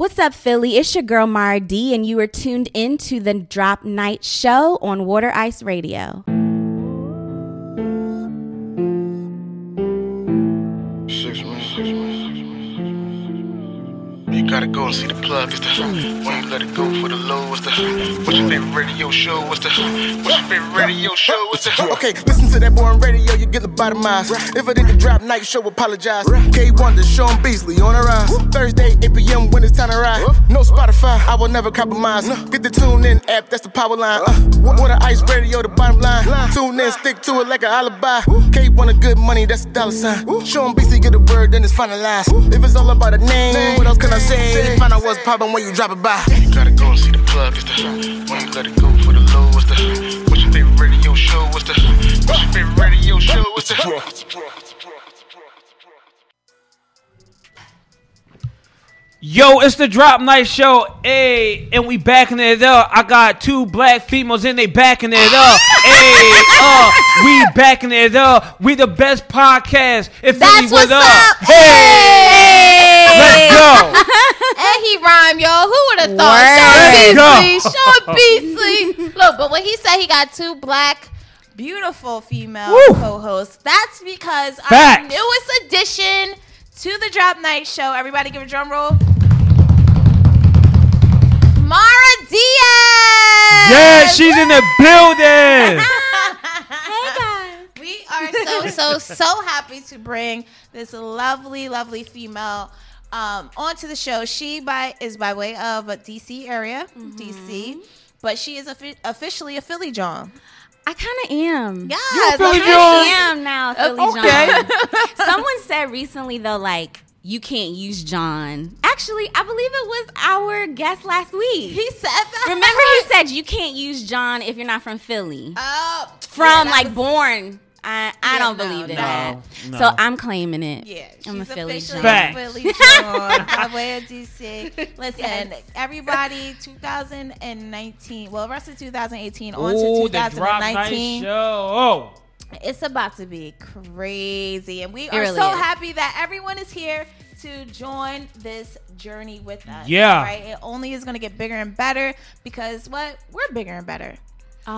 What's up, Philly? It's your girl Mara D, and you are tuned in to the Drop Night Show on Wooderice Radio. Gotta go and see the plug. It's the when you let it go for the low. What's the what's your favorite radio show? What's the what's your favorite radio show? What's the Okay, listen to that boy boring radio, you get the bottom lobotomized. If it didn't drop night show, apologize. K Wonder, Sean Beasley on the rise. Thursday, 8 p.m. when it's time to ride. No Spotify, I will never compromise. Get the tune in app, that's the power line. Uh, Wooderice radio, the bottom line. Tune in, stick to it like an alibi. K Wonder, good money, that's a dollar sign. Sean Beasley get a word, then it's finalized. If it's all about a name, what else can I say? Find out what's poppin' when you drop it by. You gotta go and see the plug. It's the when you let it go for the low. What's the what's your favorite radio show? What's the what's your favorite radio show? What's the Yo, it's the Drop Night Show. Hey, and we backing it up. I got two black females and they backing it up. hey, uh, we backing it up. We the best podcast. If That's Philly what's with us. up. Hey, let's go. And he rhymed, y'all. Who would have thought? Let's Sean Beasley. Sean Beasley. Look, but when he said he got two black, beautiful female Woo. co-hosts, that's because our newest addition to the Drop Night Show. Everybody, give a drum roll. Mara Diaz. Yeah, she's in the building. Are so so so happy to bring this lovely lovely female um, onto the show. She by is by way of a DC area, DC, but she is offi- officially a Philly John. I kind of am. Yes, Philly. John. I am now, Philly okay. John. Someone said recently though, like you can't use John. Actually, I believe it was our guest last week. He said that. Remember, he said you can't use John if you're not from Philly. Oh, from yeah, like was- born. I, I Yeah, don't no, believe in no. that. No. So I'm claiming it. Yeah, I'm a she's Philly officially John. Facts. a Philly John by way of DC. Listen, everybody, 2019, well, rest of 2018 on Ooh, to the Drop Night 2019. Show. Oh. It's about to be crazy, and we are really so is. happy that everyone is here to join this journey with us. Yeah. right. It only is going to get bigger and better because what we're bigger and better.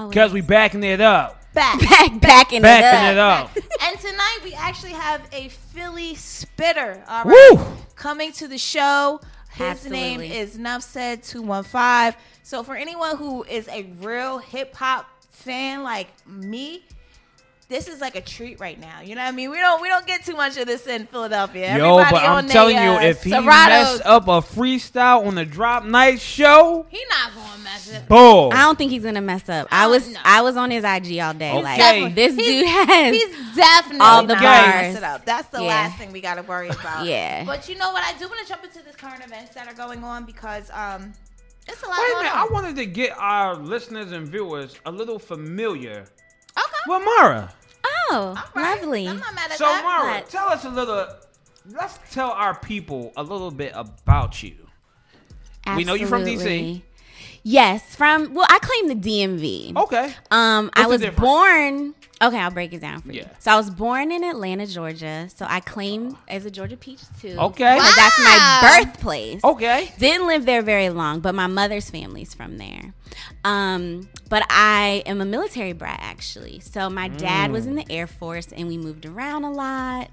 Because we backing it up. Back. back backing Backing it it up. up. and tonight we actually have a Philly spitter. All right, Woo! coming to the show. His Absolutely. name is Nuff Said Two One Five. So for anyone who is a real hip hop fan like me, this is like a treat right now. You know what I mean? We don't we don't get too much of this in Philadelphia. Yo, Everybody but I'm on telling their, you, uh, if he Seratos. mess up a freestyle on the Drop Night Show, he not gonna mess up. boom. I don't think he's gonna mess up. I Oh, was no. I was on his IG all day. Okay. Like this he's- dude has He's definitely All the not gonna bars. mess it up. That's the Yeah. last thing we got to worry about. Yeah. But you know what? I do want to jump into this current events that are going on because um, it's a lot Wait a minute, on. I wanted to get our listeners and viewers a little familiar okay. with Mara. Oh All right. lovely. I'm not mad at So, that. Mara, Let's- tell us a little. Let's tell our people a little bit about you. We know you're from DC. Yes, from well, I claim the DMV. Okay. Um, What's I was difference? born. Okay, I'll break it down for you. So I was born in Atlanta, Georgia. So I claim as a Georgia peach too. Okay. because that's my birthplace. Okay. Didn't live there very long, but my mother's family's from there. Um, but I am a military brat actually. So my dad was in the Air Force and we moved around a lot.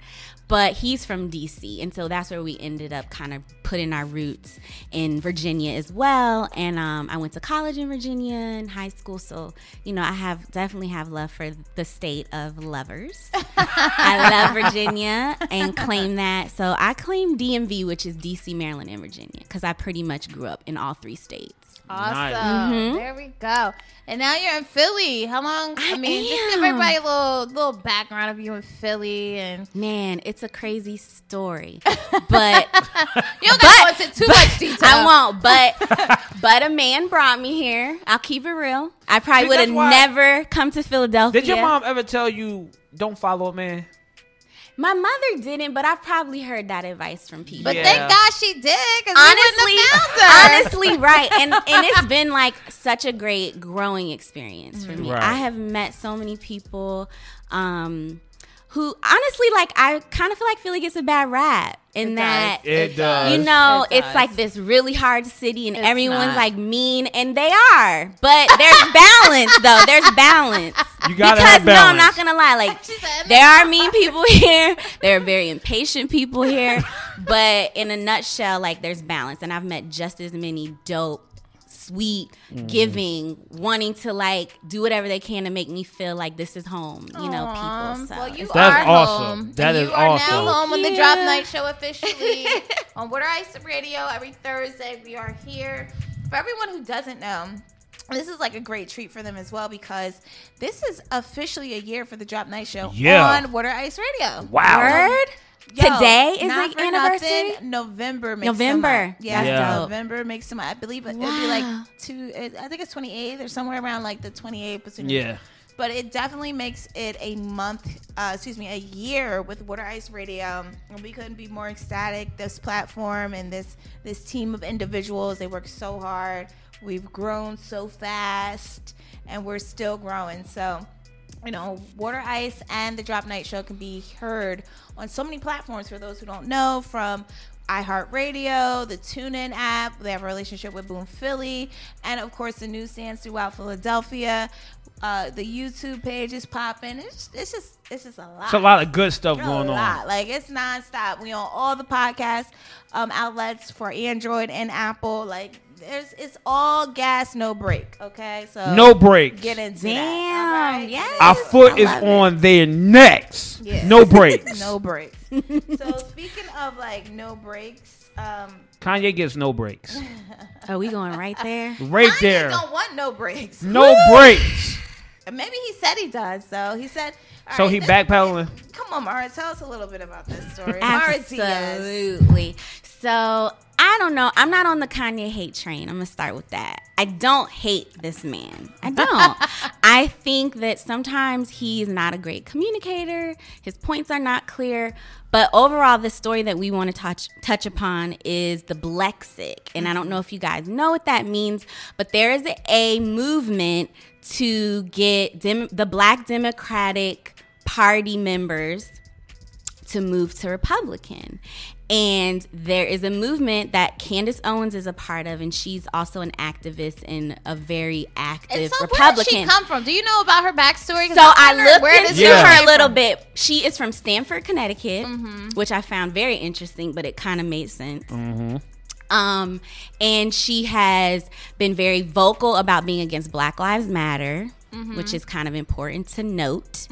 But he's from DC, and so that's where we ended up kind of putting our roots in Virginia as well. And um, I went to college in Virginia in high school, so you know I have definitely have love for the state of lovers. I love Virginia and claim that. So I claim DMV, which is DC, Maryland, and Virginia, because I pretty much grew up in all three states. Awesome. Nice. Mm-hmm. There we go. And now you're in Philly. How long? I, I mean, just give everybody a little little background of you in Philly, and Man, it's a crazy story, but you don't got to go into too much detail. I won't. But but a man brought me here. I'll keep it real. I probably would have never come to Philadelphia. Did your mom ever tell you don't follow a man? My mother didn't, but I've probably heard that advice from people. But Yeah. thank God she did. Cause honestly, have found her. honestly, right, and and it's been like such a great growing experience for me. Right. I have met so many people, um, who honestly like I kind of feel like Philly gets a bad rap in It that does. It does. you know It it's does. like this really hard city and It's everyone's not. like mean and they are but there's balance though there's balance You gotta because have no i'm not gonna lie like said, there are mean people here there are very impatient people here but in a nutshell like there's balance and i've met just as many dope sweet Mm-hmm. giving wanting to like do whatever they can to make me feel like this is home you know people so well, you it's- That's are awesome. home. That and is you are awesome. now home on the Drop. Night Show officially on Wooderice Radio every Thursday. We are here. For everyone who doesn't know, this is like a great treat for them as well because this is officially a year for the Drop Night Show Yeah. on Wooderice Radio. Wow. Word? Yo, Today is like anniversary? nothing, November makes November. Some, yeah, Yeah. November makes some. I believe it, it'll be like two. It, I think it's twenty eighth or somewhere around like the twenty eighth. Yeah. But it definitely makes it a month. Uh, excuse me, a year with Wooderice Radio, and we couldn't be more ecstatic. This platform and this this team of individuals, they work so hard. We've grown so fast, and we're still growing. So you know, Wooderice and the Drop Night Show can be heard on so many platforms for those who don't know from iHeartRadio, the TuneIn app. They have a relationship with Boom Philly, and of course the newsstands throughout Philadelphia. Uh, the YouTube page is popping. It's, it's just it's just a lot. It's a lot of good stuff A going on. lot. Like it's nonstop. We on all the podcast um, outlets for Android and Apple. Like there's it's all gas, no break. Okay, so No breaks. Get into Damn, that. All right? yes. Our foot I is love it. on their necks. Yeah. No breaks. No breaks. so speaking of like no breaks, um, Kanye gets no breaks. are we going right there Right Kanye there. don't want no breaks. No breaks. Maybe he said he does. So he said. all So right, he this- backpedaling. Come on, Mara, tell us a little bit about this story. Mara Diaz. Absolutely. So I don't know. I'm not on the Kanye hate train. I'm gonna start with that. I don't hate this man. I don't. I think that sometimes he's not a great communicator. His points are not clear. But overall, the story that we want to touch touch upon is the Blexit, and I don't mm-hmm. know if you guys know what that means, but there is a movement to get dem- the Black Democratic Party members to move to Republican. And there is a movement that Candace Owens is a part of, and she's also an activist and a very active so Republican. where does she come from? Do you know about her backstory? So I'm I looked where into she Yeah. her a little bit. She is from Stamford, Connecticut, Mm-hmm. which I found very interesting, but it kind of made sense. Mm-hmm. Um, and she has been very vocal about being against Black Lives Matter, Mm-hmm. which is kind of important to note.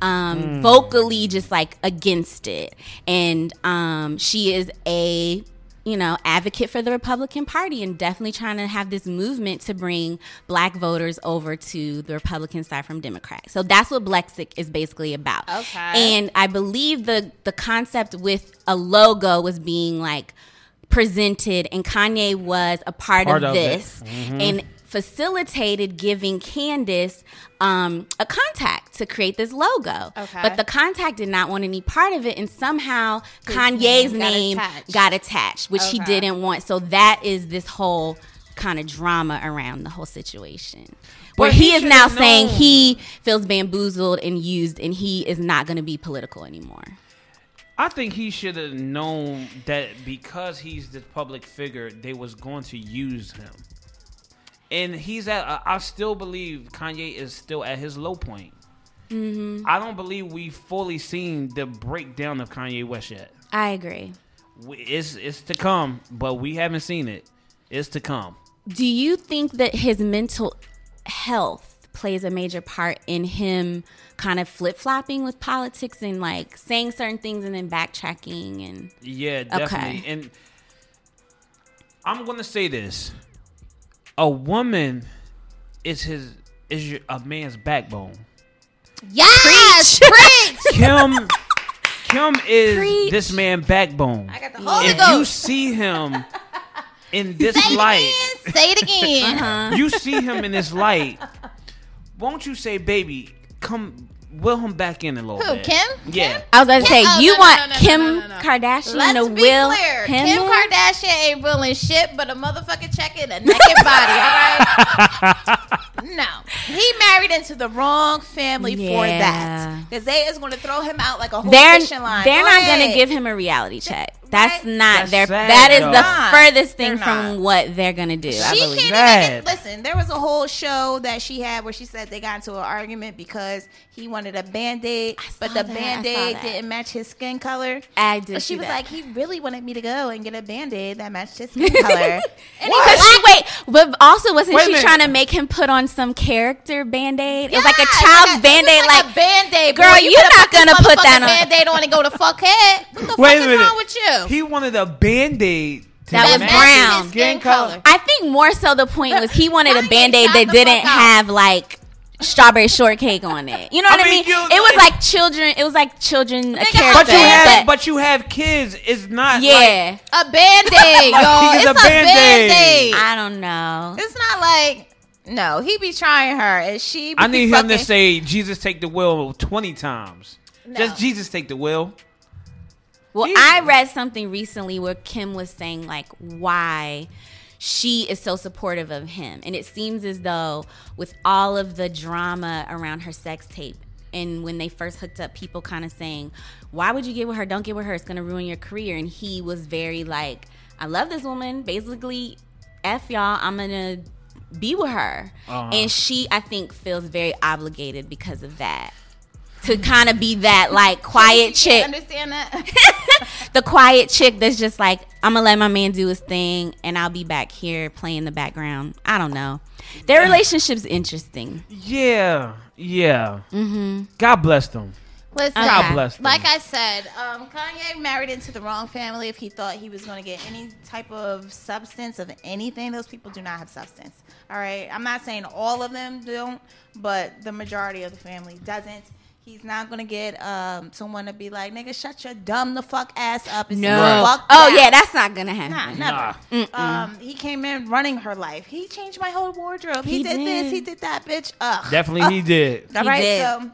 Um, vocally, just like against it, and um, she is a you know advocate for the Republican Party and definitely trying to have this movement to bring Black voters over to the Republican side from Democrats. So that's what Blexit is basically about. Okay. and I believe the the concept with a logo was being like presented and Kanye was a part, Part of, of it. this and facilitated giving Candace um, a contact to create this logo. Okay. But the contact did not want any part of it and somehow His Kanye's name got name attached. got attached, which he didn't want. So that is this whole kind of drama around the whole situation. Where But he, he is now saying he feels bamboozled and used and he is not going to be political anymore. I think he should have known that because he's the public figure, they was going to use him. And he's at. I- I still believe Kanye is still at his low point. Mm-hmm. I don't believe we've fully seen the breakdown of Kanye West yet. I agree. It's it's to come, but we haven't seen it. It's to come. Do you think that his mental health plays a major part in him kind of flip flopping with politics and like saying certain things and then backtracking and Yeah, definitely. Okay. And I'm gonna say this: a woman is his is your, a man's backbone. Yes, preach. Kim, Kim is Preach. this man backbone. I got the Holy if you see him in this Say light, again. Say it again. Uh-huh. you see him in this light. Won't you say, baby, come will him back in a little Who, bit? Kim? Yeah. I was about to say oh, you no, no, want no, no, Kim no, no, no. Kardashian Let's to be will clear. him Kim in? Kardashian ain't willing shit but a motherfucking check in a naked body. All right. No, he married into the wrong family for Yeah. that. Because they is going to throw him out like a whole They're fishing line. they're Go not gonna ahead. give him a reality check. That's Right? not That's their. sad, that is though. the Not. furthest thing They're from what they're gonna do. I She believe. can't Bad. even listen. There was a whole show that she had where she said they got into an argument because he wanted a band aid, but the that. Band aid didn't match his skin color. I did. But she see was that. like, he really wanted me to go and get a band aid that matched his skin color. and he she wait, but also wasn't Wait she trying to make him put on some character band aid? It was like a Yeah, child's like band aid, like, like, a band aid. Girl, you're not gonna put that on. band aid on and go to fuck head. What the Wait fuck a is minute. wrong with you? He wanted a band aid. That was matches brown. his Skin color. I think more so the point was he wanted a Kanye band aid that didn't have like strawberry shortcake on it. You know what I mean, mean? you- it was like children. It was like children. A character, But you have, but- but you have kids. It's not. yeah. A band aid, Like, y'all. It's a a Band-Aid. band aid. I don't know. It's not like no. He be trying her, and she. Be I need him to say Jesus take the will" twenty times. No. Just Jesus take the wheel. Well, Jesus. I read something recently where Kim was saying like why she is so supportive of him, and it seems as though with all of the drama around her sex tape. And when they first hooked up, people kind of saying, "Why would you get with her? Don't get with her. It's gonna ruin your career." And he was very like, "I love this woman. Basically, f y'all. I'm gonna be with her." Uh-huh. And she, I think, feels very obligated because of that. To kind of be that like quiet You chick, Understand that? the quiet chick that's just like, I'm gonna let my man do his thing and I'll be back here playing the background. I don't know. Their relationship's interesting. Yeah, yeah. Mm-hmm. God bless them. Listen, God bless them. like I said, um, Kanye married into the wrong family if he thought he was going to get any type of substance of anything. Those people do not have substance. All right. I'm not saying all of them don't, but the majority of the family doesn't. He's not gonna get um, someone to be like, "Nigga, shut your dumb the fuck ass up." And sit the No. fuck Oh yeah, that's not gonna happen. Nah, happen. never. Um, he came in running her life. He changed my whole wardrobe. He, He did, this. He did that, bitch. Ugh. Definitely, he did. All He right. did. So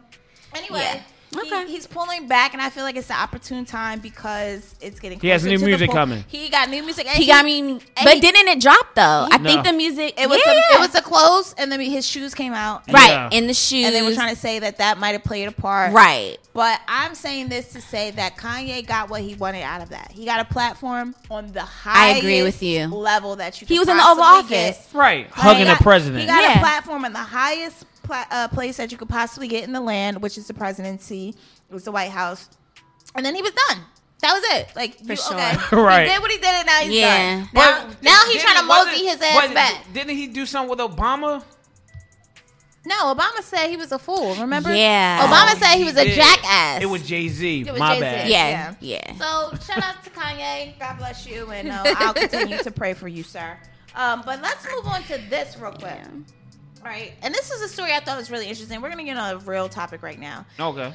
anyway, Yeah. Okay. he, he's pulling back, and I feel like it's the opportune time because it's getting. He has closer new to music coming. He got new music. And He got me, but he- didn't it drop though? I No. think the music. It was yeah. the, it was the clothes, and then his shoes came out, right Yeah. in the shoes, and they were trying to say that that might have played a part. right. But I'm saying this to say that Kanye got what he wanted out of that. He got a platform on the highest I agree with you. level that you. He was in the Oval possibly get. Office. Right, Like, hugging he the president. He got Yeah. a platform in the highest pla- uh, place that you could possibly get in the land, which is the presidency. It was the White House, and then he was done. That was it. Like For you, sure. okay, Right. He did what he did, and now he's Yeah. done. Now, But now he's trying to wasn't- mosey his ass wasn't- back. Didn't he do something with Obama? No, Obama said he was a fool. Remember? Yeah. Obama said he was a did. jackass. It was Jay Z. It was My Jay-Z. bad. Yeah, yeah. So shout out to Kanye. God bless you, and uh, I'll continue to pray for you, sir. Um, but let's move on to this real quick. All right, and this is a story I thought was really interesting. We're gonna get on a real topic right now. Okay.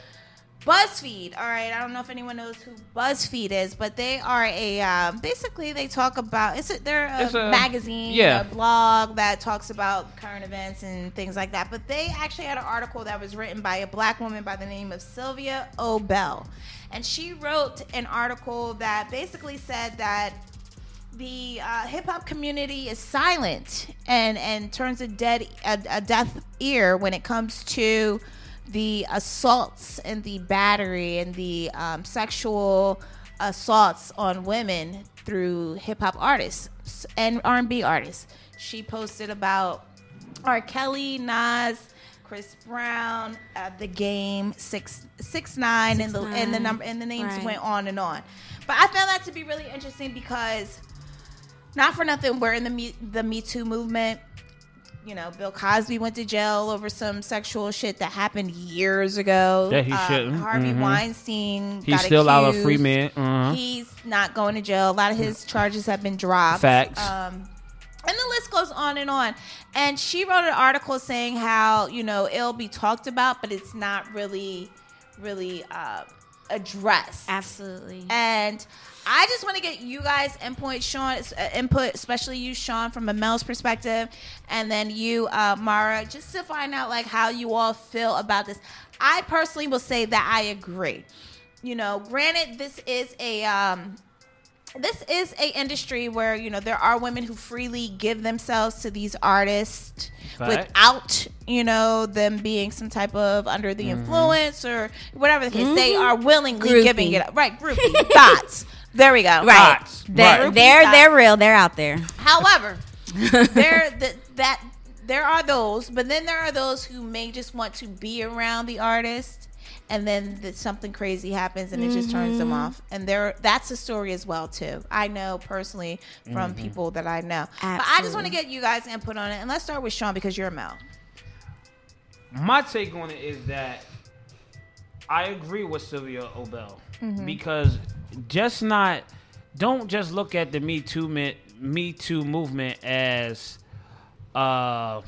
BuzzFeed. All right, I don't know if anyone knows who BuzzFeed is, but they are a um, basically they talk about it's a, they're a, It's a- magazine, yeah. a blog that talks about current events and things like that. But they actually had an article that was written by a black woman by the name of Sylvia Obell, and she wrote an article that basically said that the uh, hip hop community is silent and and turns a dead a, a deaf ear when it comes to the assaults and the battery and the um, sexual assaults on women through hip hop artists and R and B artists. She posted about R. Kelly, Nas. Chris Brown, uh, the game, six six nine, and the and the 6ix9ine. number and the names Right. went on and on. But I found that to be really interesting because not for nothing, we're in the me, the Me Too movement. You know, Bill Cosby went to jail over some sexual shit that happened years ago. That he Um, shouldn't. Harvey Mhm. Weinstein. He's got still out of accused. free man. Uh-huh. He's not going to jail. A lot of his charges have been dropped. Facts. Um, and the list goes on and on. And she wrote an article saying how you know it'll be talked about, but it's not really, really uh, addressed. Absolutely. And I just want to get you guys input, Sean, uh, input, especially you, Sean, from a male's perspective, and then you, uh, Mara, just to find out like how you all feel about this. I personally will say that I agree. You know, granted, this is a um, this is a industry where you know there are women who freely give themselves to these artists Fact. without you know them being some type of under the Mm-hmm. influence or whatever the case. They are willingly Groupie. giving it up. Right, groupie thoughts. There we go. Right. Thoughts. They're, Right. they're they're real. They're out there. However, there that that there are those, but then there are those who may just want to be around the artist, and then the, something crazy happens and it just turns them mm-hmm. off. And there, that's a story as well too. I know personally from mm-hmm. people that I know. But I just want to Absolutely. get you guys input on it, and let's start with Sean because you're a male. my take on it is that I agree with Sylvia Obell mm-hmm. because just not don't just look at the Me Too mi- Me Too movement as uh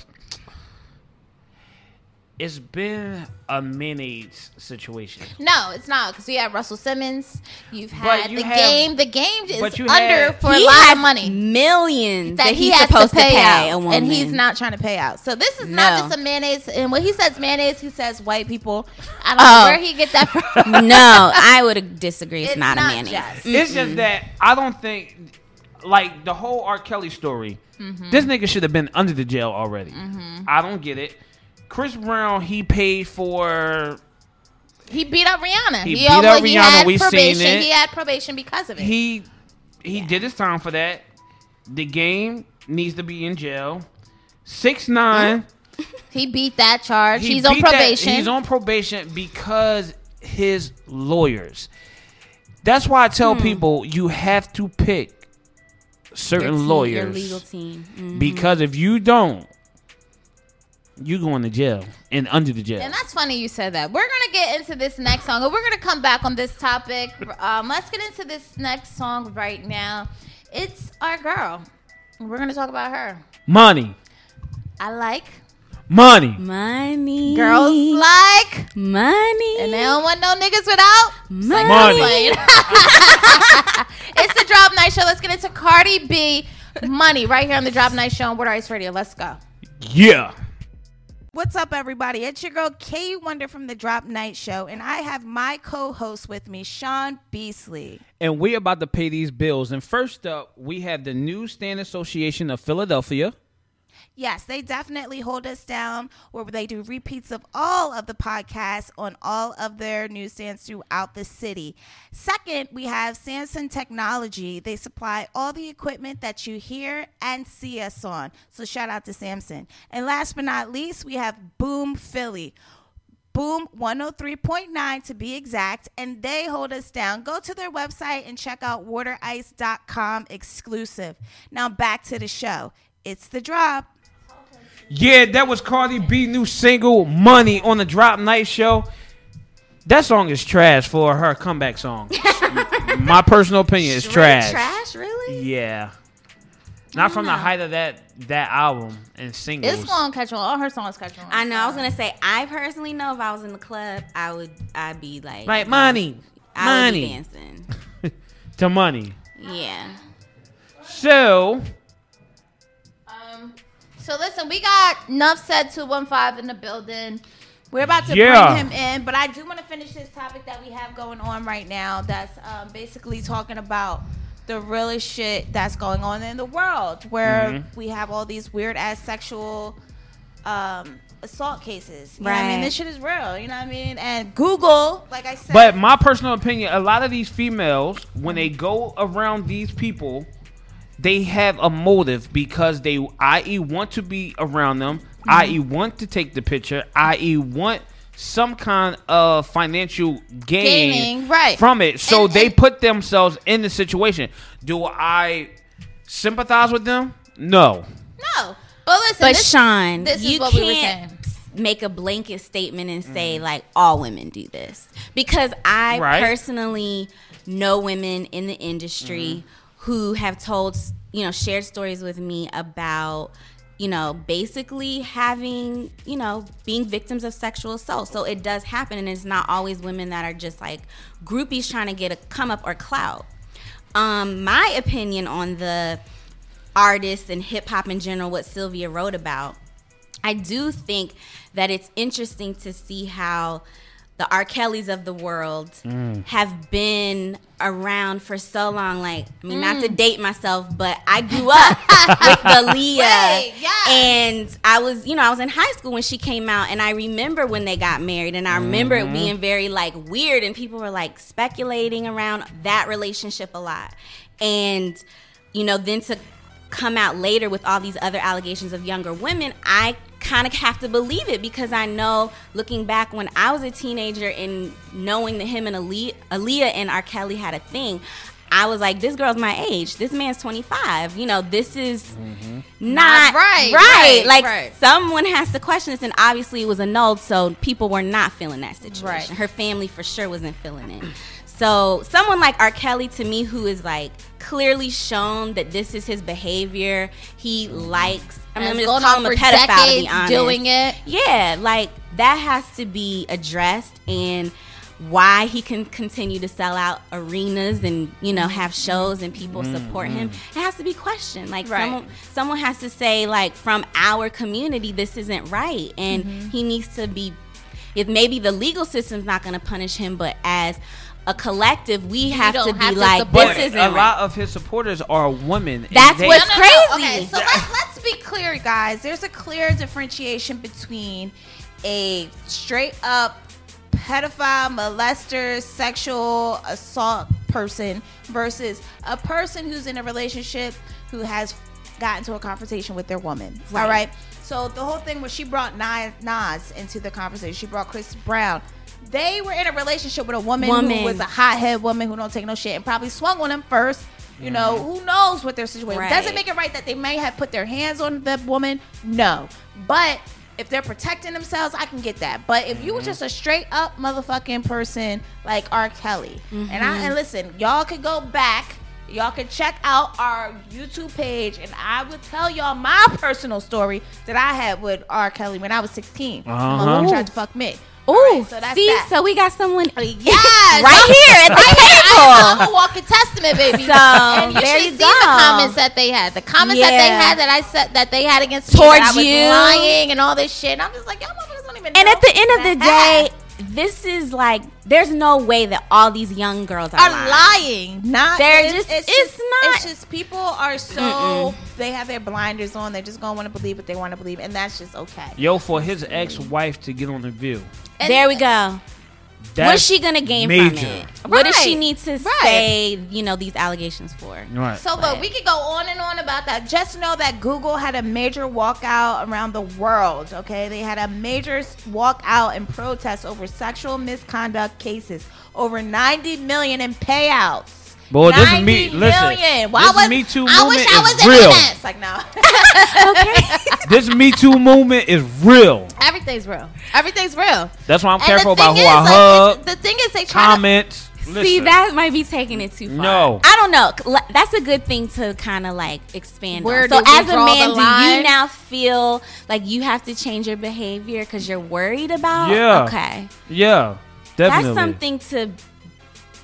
it's been a mayonnaise situation. No, it's not because you have Russell Simmons. You've had you the have- game. The game is but you under have- for a lot of money. millions that, that he he's has supposed to pay, a out, woman, and he's not trying to pay out. So this is not just a mayonnaise. And when he says mayonnaise, he says white people. I don't Oh. know where he get that from. no, I would disagree. It's, It's not, not a mayonnaise. just. It's just that I don't think like the whole R. Kelly story. Mm-hmm. This nigga should have been under the jail already. Mm-hmm. I don't get it. Chris Brown, he paid for he beat up Rihanna. He He, beat almost- up he Rihanna. had We seen probation. it. He had probation because of it. he he did his time for that. The game needs to be in jail. Six nine. he beat that charge. he he's on beat that- probation. he's on probation because his lawyers. That's why I tell Hmm. people you have to pick certain team, lawyers your legal team. Mhm. because if you don't, you going to jail and under the jail. And that's funny you said that. We're gonna get into this next song, and we're gonna come back on this topic. Um, let's get into this next song right now. It's our girl. We're gonna talk about her. money, I like money. Money. girls like, Money. and they don't want no niggas without. money. Money. It's the Drop Night Show. Let's get into Cardi B. Money right here on the Drop Night Show on Wooderice Radio. Let's go. Yeah. What's up, everybody? It's your girl Kay Wonder from the Drop Night Show, and I have my co-host with me, Sean Beasley. And we're about to pay these bills. And first up, we have the Newsstand Association of Philadelphia. Yes, they definitely hold us down where they do repeats of all of the podcasts on all of their newsstands throughout the city. Second, we have Samson Technology. They supply all the equipment that you hear and see us on. So shout out to Samson. And last but not least, we have Boom Philly. Boom 103.9 to be exact, and they hold us down. Go to their website and check out waterice.com exclusive. Now back to the show. It's the drop. Yeah, that was Cardi B new single "Money" on the Drop Night Show. That song is trash for her comeback song. My personal opinion is trash. Trash, really? Yeah, not from the height of that that album and singles. It's gonna catch on. All her songs catch on. I know. I was gonna say. I personally know if I was in the club, I would. I'd be like, like money, I would be money dancing. to money. Yeah. So so listen, we got Nuff said two one five in the building. We're about to Yeah. bring him in, but I do want to finish this topic that we have going on right now. That's um, basically talking about the realest shit that's going on in the world, where Mm-hmm. we have all these weird ass sexual um, assault cases. You know what I mean? This shit is real. You know what I mean? And Google, like I said, But my personal opinion, a lot of these females, when they go around these people, they have a motive because they, i.e., want to be around them, Mm-hmm. i.e., want to take the picture, i.e., want some kind of financial gain Gaining, right. from it. So And- they and- put themselves in the situation. Do I sympathize with them? No. no. But listen, But this, Sean, this is you what we were can't saying. make a blanket statement and say like all women do this because I Right. personally know women in the industry who have told you know shared stories with me about you know basically having you know being victims of sexual assault. So it does happen and it's not always women that are just like groupies trying to get a come up or clout. Um my opinion on the artists and hip hop in general, what Sylvia wrote about, I do think that it's interesting to see how the R. Kellys of the world Mm. have been around for so long. Like, I mean, not Mm. to date myself, but I grew up with Aaliyah. Right, yes. And I was, you know, I was in high school when she came out, and I remember when they got married, and I remember Mm-hmm. it being very like weird, and people were like speculating around that relationship a lot. And, you know, then to come out later with all these other allegations of younger women, I kind of have to believe it because I know looking back when I was a teenager and knowing that him and Aaliyah, Aaliyah and R. Kelly had a thing, I was like, this girl's my age. This man's 25. You know, this is mm-hmm. not, Not right, right. right, Like, right. someone has to question this. And obviously, it was annulled, so people were not feeling that situation. Right. Her family for sure wasn't feeling it. So, someone like R. Kelly to me, who is like clearly shown that this is his behavior, he mm-hmm. likes. I mean, And I'm just going call on him a pedophile to be honest. doing it. Yeah, like that has to be addressed and why he can continue to sell out arenas and you know have shows and people support him it has to be questioned like Right. someone someone has to say like from our community this isn't right and Mm-hmm. he needs to be if maybe the legal system's not going to punish him but as a collective we have to don't be have to like support this isn't. a right lot of his supporters are women. That's they- what's No, no, no. crazy. Okay, so let's, let's be clear, guys. There's a clear differentiation between a straight up pedophile, molester, sexual assault person versus a person who's in a relationship who has gotten to a confrontation with their woman. Right. All right. So the whole thing was she brought Nas, Nas into the conversation. She brought Chris Brown. They were in a relationship with a woman, Woman. who was a hothead woman who don't take no shit and probably swung on him first. You know, who knows what their situation Right. Doesn't make it right that they may have put their hands on the woman. No. But if they're protecting themselves, I can get that. But if you were just a straight up motherfucking person like R. Kelly, and I and listen, y'all could go back. Y'all can check out our YouTube page, and I will tell y'all my personal story that I had with R. Kelly when I was 16. My Uh-huh. mother tried to fuck me. Ooh, Alright, so see, that. so we got someone oh, Yes, right here at the table. I'm a walking testament, baby. So, and you there should you see go. the comments that they had. The comments that they had that I said that they had against me, Towards was you. lying and all this shit. And I'm just like, y'all motherfuckers don't even. And at the end of the that day, this is like there's no way that all these young girls are, are lying. lying. Not They're it's, just- It's, it's just, not- It's just people are so they have their blinders on. They're just gonna want to believe what they want to believe, and that's just okay. Yo, for his ex-wife to get on the View. And- There we go. That's What's she gonna gain major. from it? What does she need to Right. say? You know these allegations for? Right. So but we could go on and on about that. Just know that Google had a major walkout around the world. Okay, they had a major walkout and protest over sexual misconduct cases. Over 90 million in payouts. Boy, this is me- listen, million. Why this was, Me Too I wish movement I is was in real. finance. Like no, this Me Too movement is real. everything's real. Everything's real. That's why I'm And careful about who thing I is, hug, like, the thing is, they try to comment. See, Listen, that might be taking it too far. No. I don't know. L- That's a good thing to kind of like expand Where on. So, do we as a draw man, the do you line? now feel like you have to change your behavior because you're worried about? Yeah. Okay. yeah, definitely. That's something to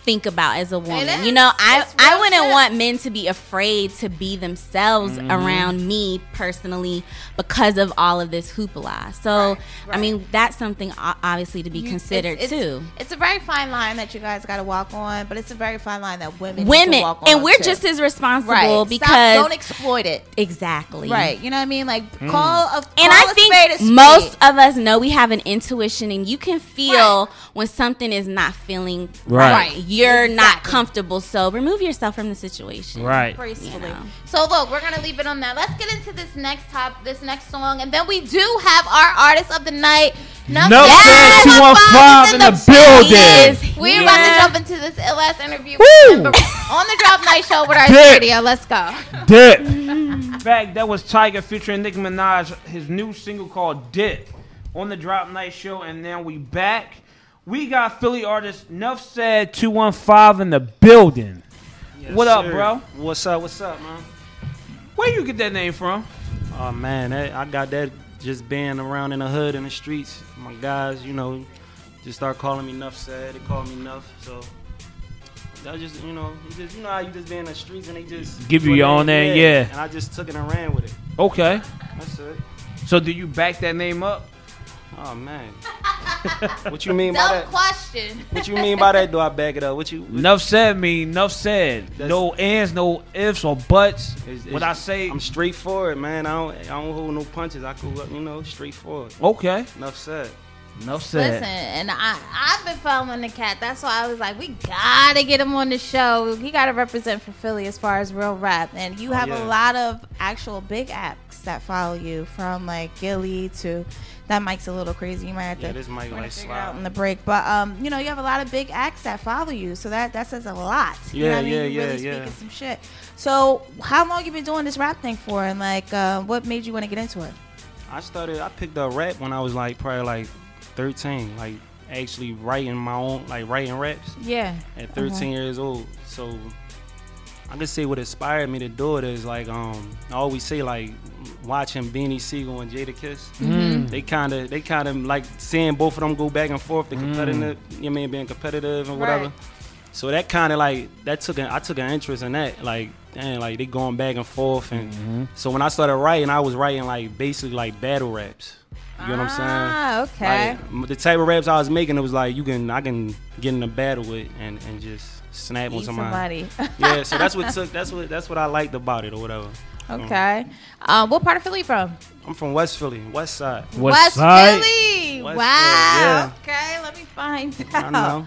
think about as a woman. is. You know, I I wouldn't shit. want men to be afraid to be themselves Mm-hmm. around me personally because of all of this hoopla. So, Right, I mean, that's something obviously to be You- considered it's, too. It's, it's a very fine line that you guys got to walk on, but it's a very fine line that women need to Women, walk on and we're too. just as responsible right Stop- because don't exploit it. exactly Right, you know what I mean? Like Mm. call a And call I a spade a think spade. most of us know we have an intuition, and you can feel Right. when something is not feeling Right. right. Right. You're not comfortable, so remove yourself from the situation. right. gracefully. You know. So look, we're gonna leave it on that. Let's get into this next top, this next song, and then we do have our artist of the night. Nuff Nuff Said Said 215 215 in the building. Yes. We're Yeah. about to jump into this ill ass interview Woo! on the Drop Night Show with our Dip. radio. Let's go. Dip. Back, that was Tyga featuring Nicki Minaj, his new single called Dip on the Drop Night Show, and now we back. We got Philly artist Nuff Said 215 in the building. What up, bro? What's up? What's up, man? Where you get that name from? Oh man, that, I got that just being around in the hood in the streets. My guys, you know, just start calling me Nuff said. They call me Nuff, so I just, you know, you just you know how you just be in the streets and they just Give you your own name, yeah. And I just took it and ran with it. Okay. That's it. So do you back that name up? Oh man, What you mean by that? question. What you mean by that? Do I back it up? What you? Enough said mean enough said. That's- no ands, no ifs or buts. It's- When it's- I say I'm straightforward, man. I don't, I don't hold no punches. I go, up, you know, straightforward. okay, Enough said. Enough said. Listen, and I I've been following the cat. That's why I was like, we gotta get him on the show. He gotta represent for Philly as far as real rap. And you have Oh, yeah. a lot of actual big acts that follow you, from like Gillie to that mic's a little crazy. You might have Yeah, to this mic like slide. out in the break. But um, you know, you have a lot of big acts that follow you, so that that says a lot. You know Yeah, what I mean? yeah, You yeah, really yeah. speaking some shit. So, how long you been doing this rap thing for, and like, uh, what made you want to get into it? I started. I picked up rap when I was like probably like 13. Like actually writing my own, like writing raps Yeah. at 13 years old. So I could say what inspired me to do it is like um I always say like watching Beanie Sigel and Jadakiss. Mm. They kind of they kind of like seeing both of them go back and forth, the competitive, you know what I mean, being competitive and whatever. Right. So that kind of like that took an I took an interest in that like damn like they going back and forth and so when I started writing I was writing like basically like battle raps. You know what I'm saying? Ah, okay. Like, the type of raps I was making, it was like you can I can get in a battle with and, and just snap on Eat somebody. somebody. yeah, so that's what took that's what that's what I liked about it or whatever. okay. Um, what part of Philly you from? I'm from West Philly, West Side. West side. Philly. West wow. Philly, Okay, let me find I out. know.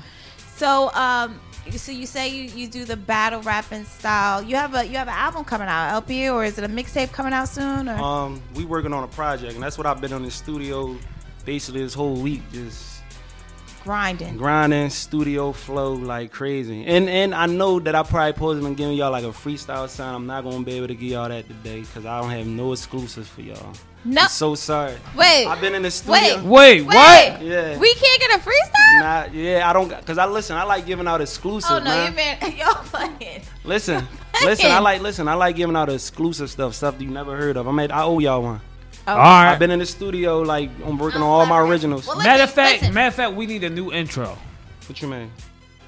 So, um, so you say you, you do the battle rapping style. You have a you have an album coming out, LP, or is it a mixtape coming out soon? Or? Um, we working on a project, and that's what I've been in the studio basically this whole week, just grinding. grinding, studio flow like crazy. And and I know that I probably supposed and giving y'all like a freestyle sound. I'm not gonna be able to give y'all that today because I don't have no exclusives for y'all. No, I'm so sorry. wait, I've been in the studio. wait, Wait, what? wait. Yeah. We can't get a freestyle. Nah, yeah, I don't, cause I listen. I like giving out exclusive, oh no, man. you've been you're playing. Listen, listen. I like, listen. I like giving out exclusive stuff, stuff that you never heard of. I made, I owe y'all one. Oh. All right. I've been in the studio, like, I'm working on all my originals. Well, matter of fact, listen. matter of fact, we need a new intro What you mean?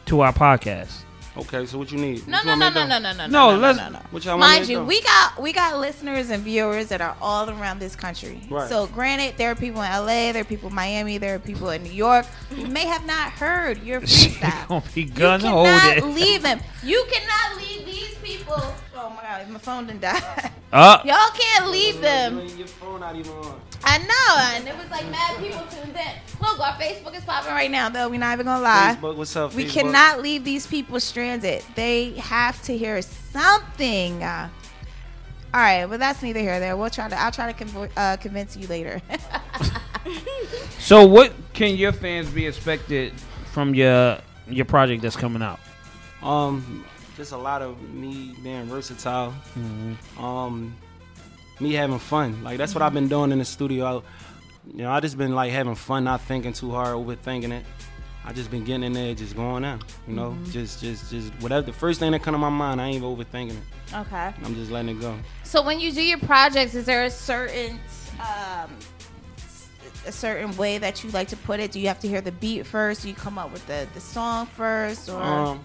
to our podcast. Okay, so what you need? No, What no, you no, want me no, to no, do? no, no, No, no, let's- no, no, no. What y'all want me Mind to you, do? we got we got listeners and viewers that are all around this country. Right. So granted, there are people in LA, there are people in Miami, there are people in New York who may have not heard your She freestyle. gonna be You gun hold cannot it. leave them. You cannot leave these people. Oh my god, my phone didn't die. Uh, Y'all can't leave them. Your phone not even on. I know, and it was like mad people tuned in. Look, our Facebook is popping right now, though. We're not even gonna lie. Facebook, what's up? We Facebook? cannot leave these people stranded. They have to hear something. Uh, all right, but that's neither here nor there. We'll try to. I'll try to convo- uh, convince you later. so what can your fans be expected from your your project that's coming out? Um, just a lot of me being versatile. Um, me having fun. Like that's what I've been doing in the studio. I, you know, I just been like having fun, not thinking too hard, overthinking it. I just been getting in there, just going out. You know, just, just, just whatever. The first thing that come to my mind, I ain't even overthinking it. okay. I'm just letting it go. So when you do your projects, is there a certain um, a certain way that you like to put it? Do you have to hear the beat first? Do you come up with the, the song first, or Um,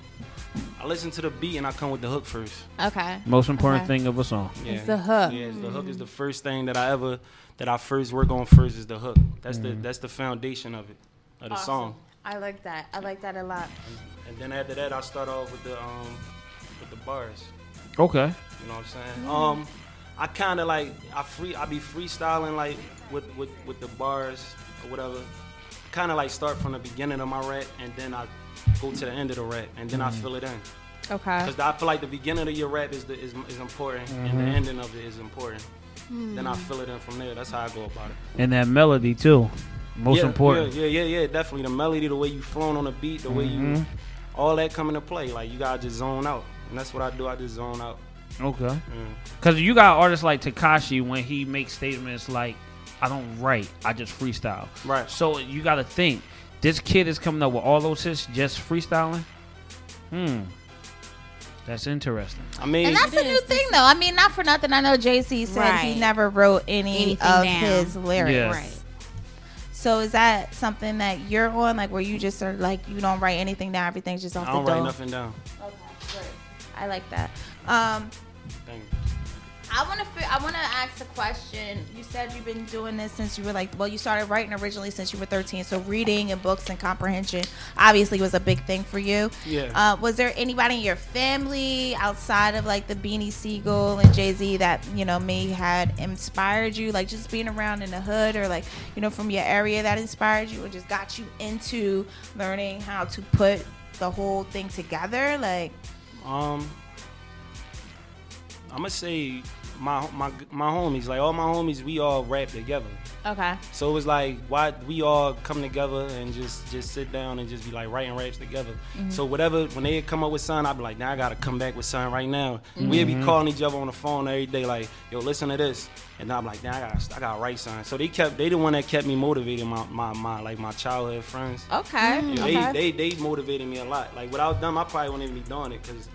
I listen to the beat and I come with the hook first. okay? Most important Okay. thing of a song. Yeah. the hook. Yeah, the hook is the first thing that I ever that I first work on first is the hook. That's the that's the foundation of it, of the song. I like that. I like that a lot. And then after that, I start off with the um with the bars. Okay. You know what I'm saying? Um, I kind of like I free I be freestyling like with with with the bars or whatever. Kind of like start from the beginning of my rap and then I go to the end of the rap and then I fill it in. Okay. Because I feel like the beginning of your rap is the, is, is important and the ending of it is important. Then I fill it in from there. That's how I go about it. And that melody too. Most yeah, important. Yeah, yeah, yeah, yeah, definitely. The melody, the way you flowing on the beat, the way Mm-hmm. you, all that come into play. Like you gotta just zone out, and that's what I do. I just zone out. Okay. Mm. Cause you got artists like Tekashi when he makes statements like, "I don't write, I just freestyle." Right. So you got to think, this kid is coming up with all those hits just freestyling. Hmm. That's interesting. I mean, And that's a new is. thing, though. I mean, not for nothing. I know Jay-Z said he never wrote any Anything of down. his lyrics. Yeah. Right. So is that something that you're on, like where you just are like you don't write anything down, everything's just off I don't the write dome? nothing down. Okay, great. I like that. Um, Thank you. I want to. I want to ask a question. You said you've been doing this since you were like, well, you started writing originally since you were 13. So reading and books and comprehension obviously was a big thing for you. Yeah. Uh, was there anybody in your family outside of like the Beanie Sigel and Jay Z that you know may had inspired you, like just being around in the hood or like you know from your area that inspired you or just got you into learning how to put the whole thing together? Like, Um, I'm gonna say my my my homies, like all my homies, we all rap together. okay, So it was like why we all come together and just just sit down and just be like writing raps together. Mm-hmm. So whatever when they come up with something, I'd be like, now I gotta come back with something right now. Mm-hmm. We'd be calling each other on the phone every day, like, yo, listen to this. And I'm like, now I gotta I gotta write something. So they kept they the one that kept me motivated, my my, my like my childhood friends. okay, okay. they, they they motivated me a lot. Like without them, I probably wouldn't even be doing it. Cause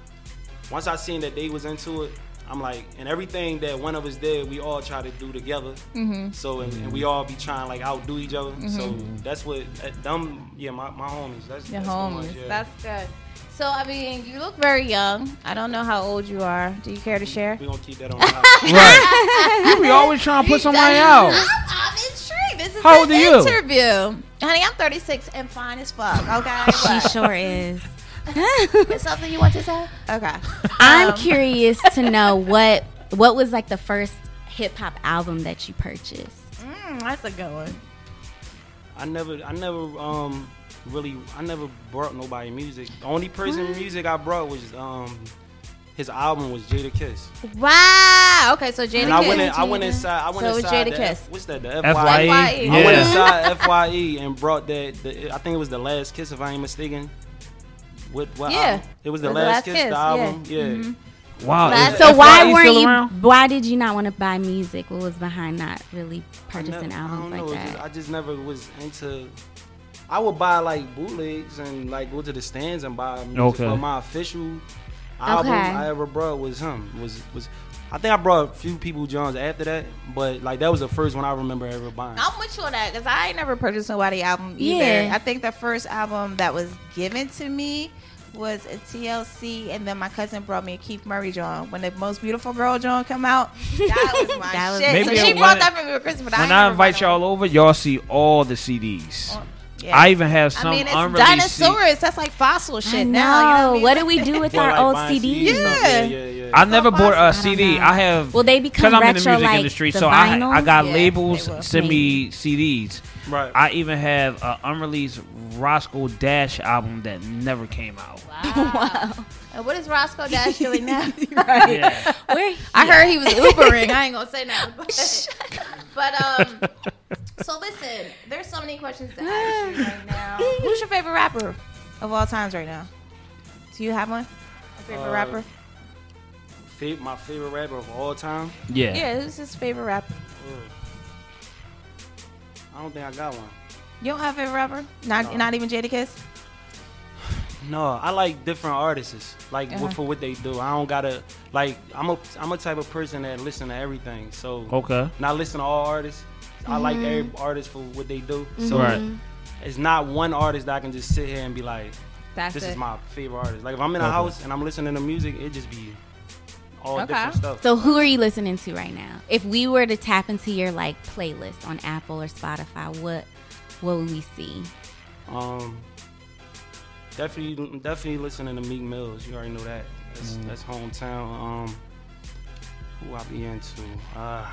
once I seen that they was into it, I'm like, and everything that one of us did, we all try to do together. Mm-hmm. So and, and we all be trying like outdo each other. So that's what that, them. Yeah, my, my homies. That's Your that's the ones, homies. yeah. That's good. So I mean, you look very young. I don't know how old you are. Do you care to share? we gonna keep that on. the house. Right. you be always trying to put somebody out. I'm, I'm intrigued. This is How an old are you? interview. Honey, I'm 36 and fine as fuck. Okay. She sure is. Is something you want to say? Okay. I'm Um, curious to know what what was like the first hip hop album that you purchased. Mm, that's a good one. I never, I never, um, really, I never brought nobody music. The only person music I brought was, um, his album was Jadakiss. Wow. Okay, so Jada And I Kiss. went, in, I went inside. I went So it was inside. Jada the Kiss. F, what's that? The FYE. FYE. FYE. I went inside FYE and brought that. The, I think it was the last kiss, if I ain't mistaken. What? what Yeah. album? It was the It was last, kiss, the album. Yeah. Mhm. Wow. Last- is So why FYE weren't you? around? Why did you not want to buy music? What was behind not really I purchasing never- I albums don't like know, it's just- that? I just never was into. I would buy like bootlegs and like go to the stands and buy music. Okay. But my official album Okay. I ever brought was him. Was was. I think I brought a few people Johns after that, but like that was the first one I remember ever buying. I'm with you on that because I ain't never purchased nobody album either. Yeah. I think the first album that was given to me was a TLC, and then my cousin brought me a Keith Murray John. When the most beautiful girl John come out, that was my That shit. Maybe so she brought that for me for Christmas. But When I, I invite y'all over, y'all see all the CDs. bought no- Yeah. I even have some I mean, it's unreleased. CD dinosaurs. That's like fossil shit I know. now. You know what, I mean? what do we do with our like old buying CDs? Yeah. yeah, yeah, yeah. I never bought a. CD. know. I have. Will they become Because I'm in retro the music like industry, the so I, I got Yeah, labels they will. send me CDs. Right. I even have an unreleased Roscoe Dash album that never came out. Wow. And what is Roscoe Dash doing now? Yeah. Where I heard he was Ubering. I ain't gonna say nothing. But, but um, so listen, there's so many questions to ask you right now. Who's your favorite rapper of all times right now? Do you have one? A favorite Uh, rapper? Fa- my favorite rapper of all time. Yeah. Yeah, who's his favorite rapper? I don't think I got one. You don't have a favorite rapper? Not No. not even Jadakiss? No, I like different artists. Like Uh-huh. for what they do. I don't gotta like. I'm a I'm a type of person that listen to everything. So Okay. not listen to all artists. I like Mm-hmm. every artist for what they do. So Right. it's not one artist that I can just sit here and be like, That's this it. is my favorite artist. Like if I'm in a Okay. house and I'm listening to music, it just be all Okay. different stuff. So who are you listening to right now? If we were to tap into your like playlist on Apple or Spotify, what what would we see? Um, definitely, definitely listening to Meek Mills. You already know that. That's, Mm. that's hometown. Um, who I be into? Uh,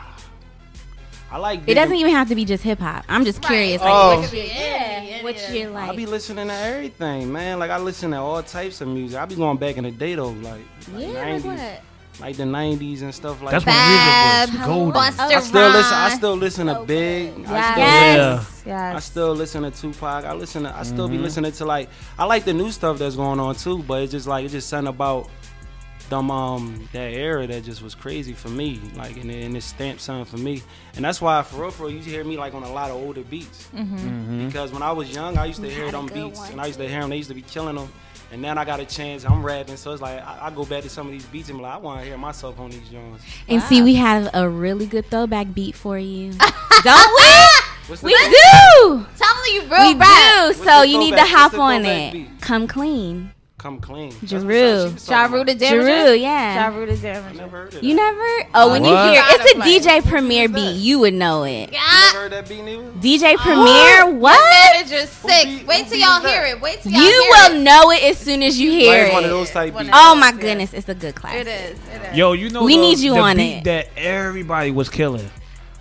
I like. It doesn't even have to be just hip hop. I'm just curious. Like, Oh. what, yeah, what you're I like? be listening to everything, man. Like I listen to all types of music. I be going back in the day though, like, like yeah, like what? like the '90s and stuff like That's that. when music was Fab, golden. Busta I still listen. I still listen to So Big. good. I still Yes. listen- Yes. I still listen to Tupac. I listen to. I still Mm-hmm. be listening to like. I like the new stuff that's going on too, but it's just like it's just something about them um that era that just was crazy for me. Like and, it- and it stamped something for me, and that's why for real, for real, you hear me like on a lot of older beats Mm-hmm. because when I was young, I used to You hear had a them good beats, one, and I used to hear them. They used to be killing them. And then I got a chance. I'm rapping, so it's like I, I go back to some of these beats and be like, I want to hear myself on these joints. And see, we have a really good throwback beat for you. Don't we? What's We the- do. Tell me you We rap. do. So you need to hop on it. beat? Come clean. Come clean. That's what Jeru. she was Ja talking Rule the about. Damaja? Jeru, yeah. Ja Rule the I never heard of You never? Oh, when you What? hear it's a Gotta. DJ Premier beat, you would know it. You Ah, never heard that beat neither? DJ Premier, what? manager's sick. beat- Wait till y'all hear that? it. Wait till y'all hear it. You will it. know it as soon as you hear Like one of it. those type beats. Oh those, my yeah. goodness, it's a good class. It is. It is. Yo, you know We the, need you the on beat it. that everybody was killing.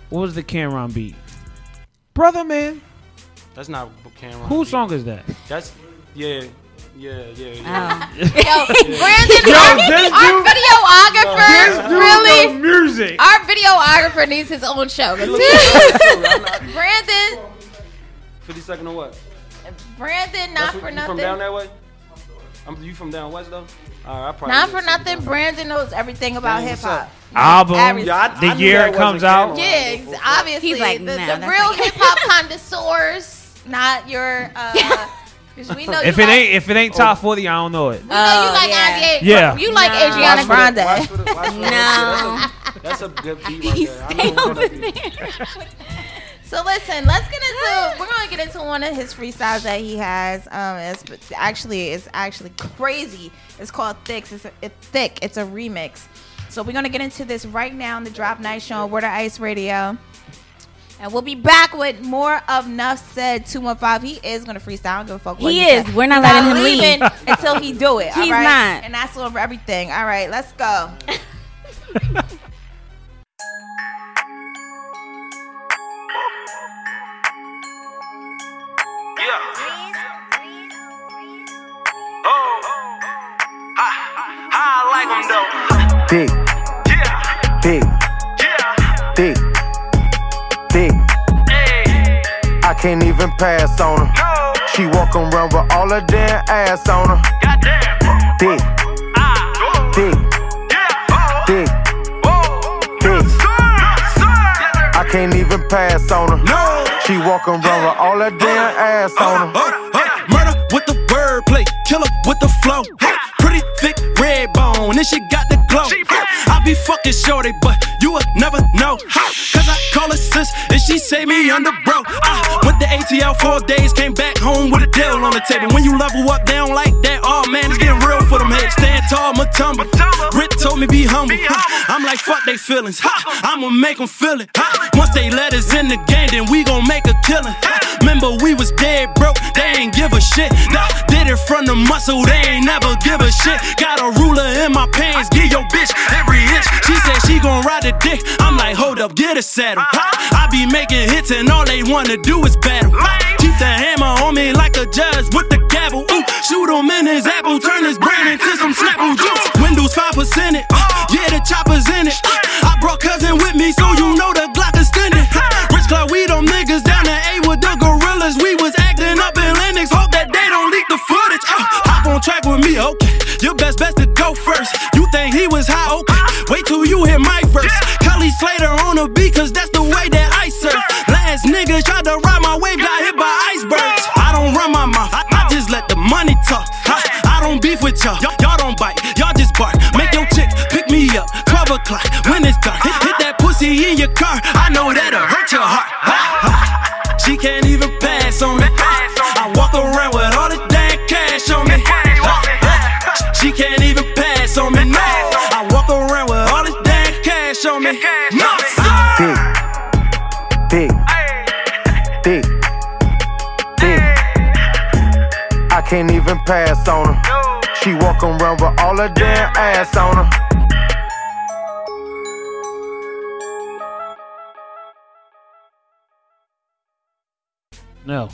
What was the Cam'ron beat? Brother man, That's not Cam'ron. whose beat. song is that? That's yeah, yeah, yeah, yeah. Oh. Yo, Brandon, Yo, our, this our dude- videographer really. music. Our videographer needs his own show. You look like that too. I'm not- Brandon, Fifty second or what? Brandon, not That's for what- you from down that way? I'm, you from down west though? All right, Not for nothing. Brandon knows everything about hip hop. Album, Everything. Yeah, I, the I year it comes out. Yeah, obviously. He's like, the, "No, the real not hip hop connoisseurs, not your. Uh, 'cause we know If it like, ain't if it ain't top forty, I don't know it. we know you Oh, like yeah. Kanye. Yeah. You like No. Ariana Watch for the- Grande. watch for the- watch for the- No. yeah, That's a, that's a good beat right He there. Stay over that beat. So listen, let's get into. We're gonna get into one of his freestyles that he has. Um, it's it's actually it's actually crazy. It's called Thick. It's, a, it's thick. It's a remix. So we're gonna get into this right now on the Drop Night Show on Wooderice Radio. And we'll be back with more of Nuff Said 215. He is going to freestyle. I don't give a fuck what He he is. said. We're not He's letting him leave. until he do it. He's right? not. And that's over everything. All right, let's go. Oh, oh, oh. Big, big, big, I can't even pass on her. She walk around with all her damn ass on her. Big, big, big, big. I can't even pass on her. She walk around with all her damn ass on her. Uh, uh, murder with the wordplay, killer with the flow. Hey, pretty thick red bone, and she got the glow. I be fucking shorty, but you will never know. how. Cause I call her sis, and she say me under bro. I went to ATL four days, came back home with a deal on the table. When you level up, they don't like that. Oh man, it's getting real for them heads. Stand tall, Matumba. Rit told me be humble. I'm like, fuck they feelings. I'ma make them feel it. Once they let us in the game, then we gon' make a killing. Remember, we was dead broke, they ain't give a shit. Nah, did it from the muscle, they ain't never give a shit. Got a ruler in my pants, give your bitch every inch. She said she gon' ride the dick. I'm like, hold up, get a saddle. I be making hits and all they wanna do is battle. Keep the hammer on me like a judge with the gavel. Ooh, shoot him in his apple, turn his brain into some snapple juice. Windows 5% it, yeah, the chopper's in it. I brought cousin with me, so you know the Glock extended. Uh, Rich Cloud, we them niggas down the A with the gorillas. We was acting up in Lenox, hope that they don't leak the footage. Uh, hop on track with me, okay. Your best best to go first. You think he was high, okay. Till you hear my verse. Kelly Slater on the beat, cause that's the way that I surf. Last nigga tried to ride my wave, got hit by icebergs. I don't run my mouth, I, I just let the money talk. I, I don't beef with y'all, y'all, y'all don't bite, y'all just bark. Make your chick pick me up, 12 o'clock, when it's dark. Hit, hit that pussy in your car, I know that'll hurt your heart. Can't even pass on her. She walk around with all her damn ass on her. No.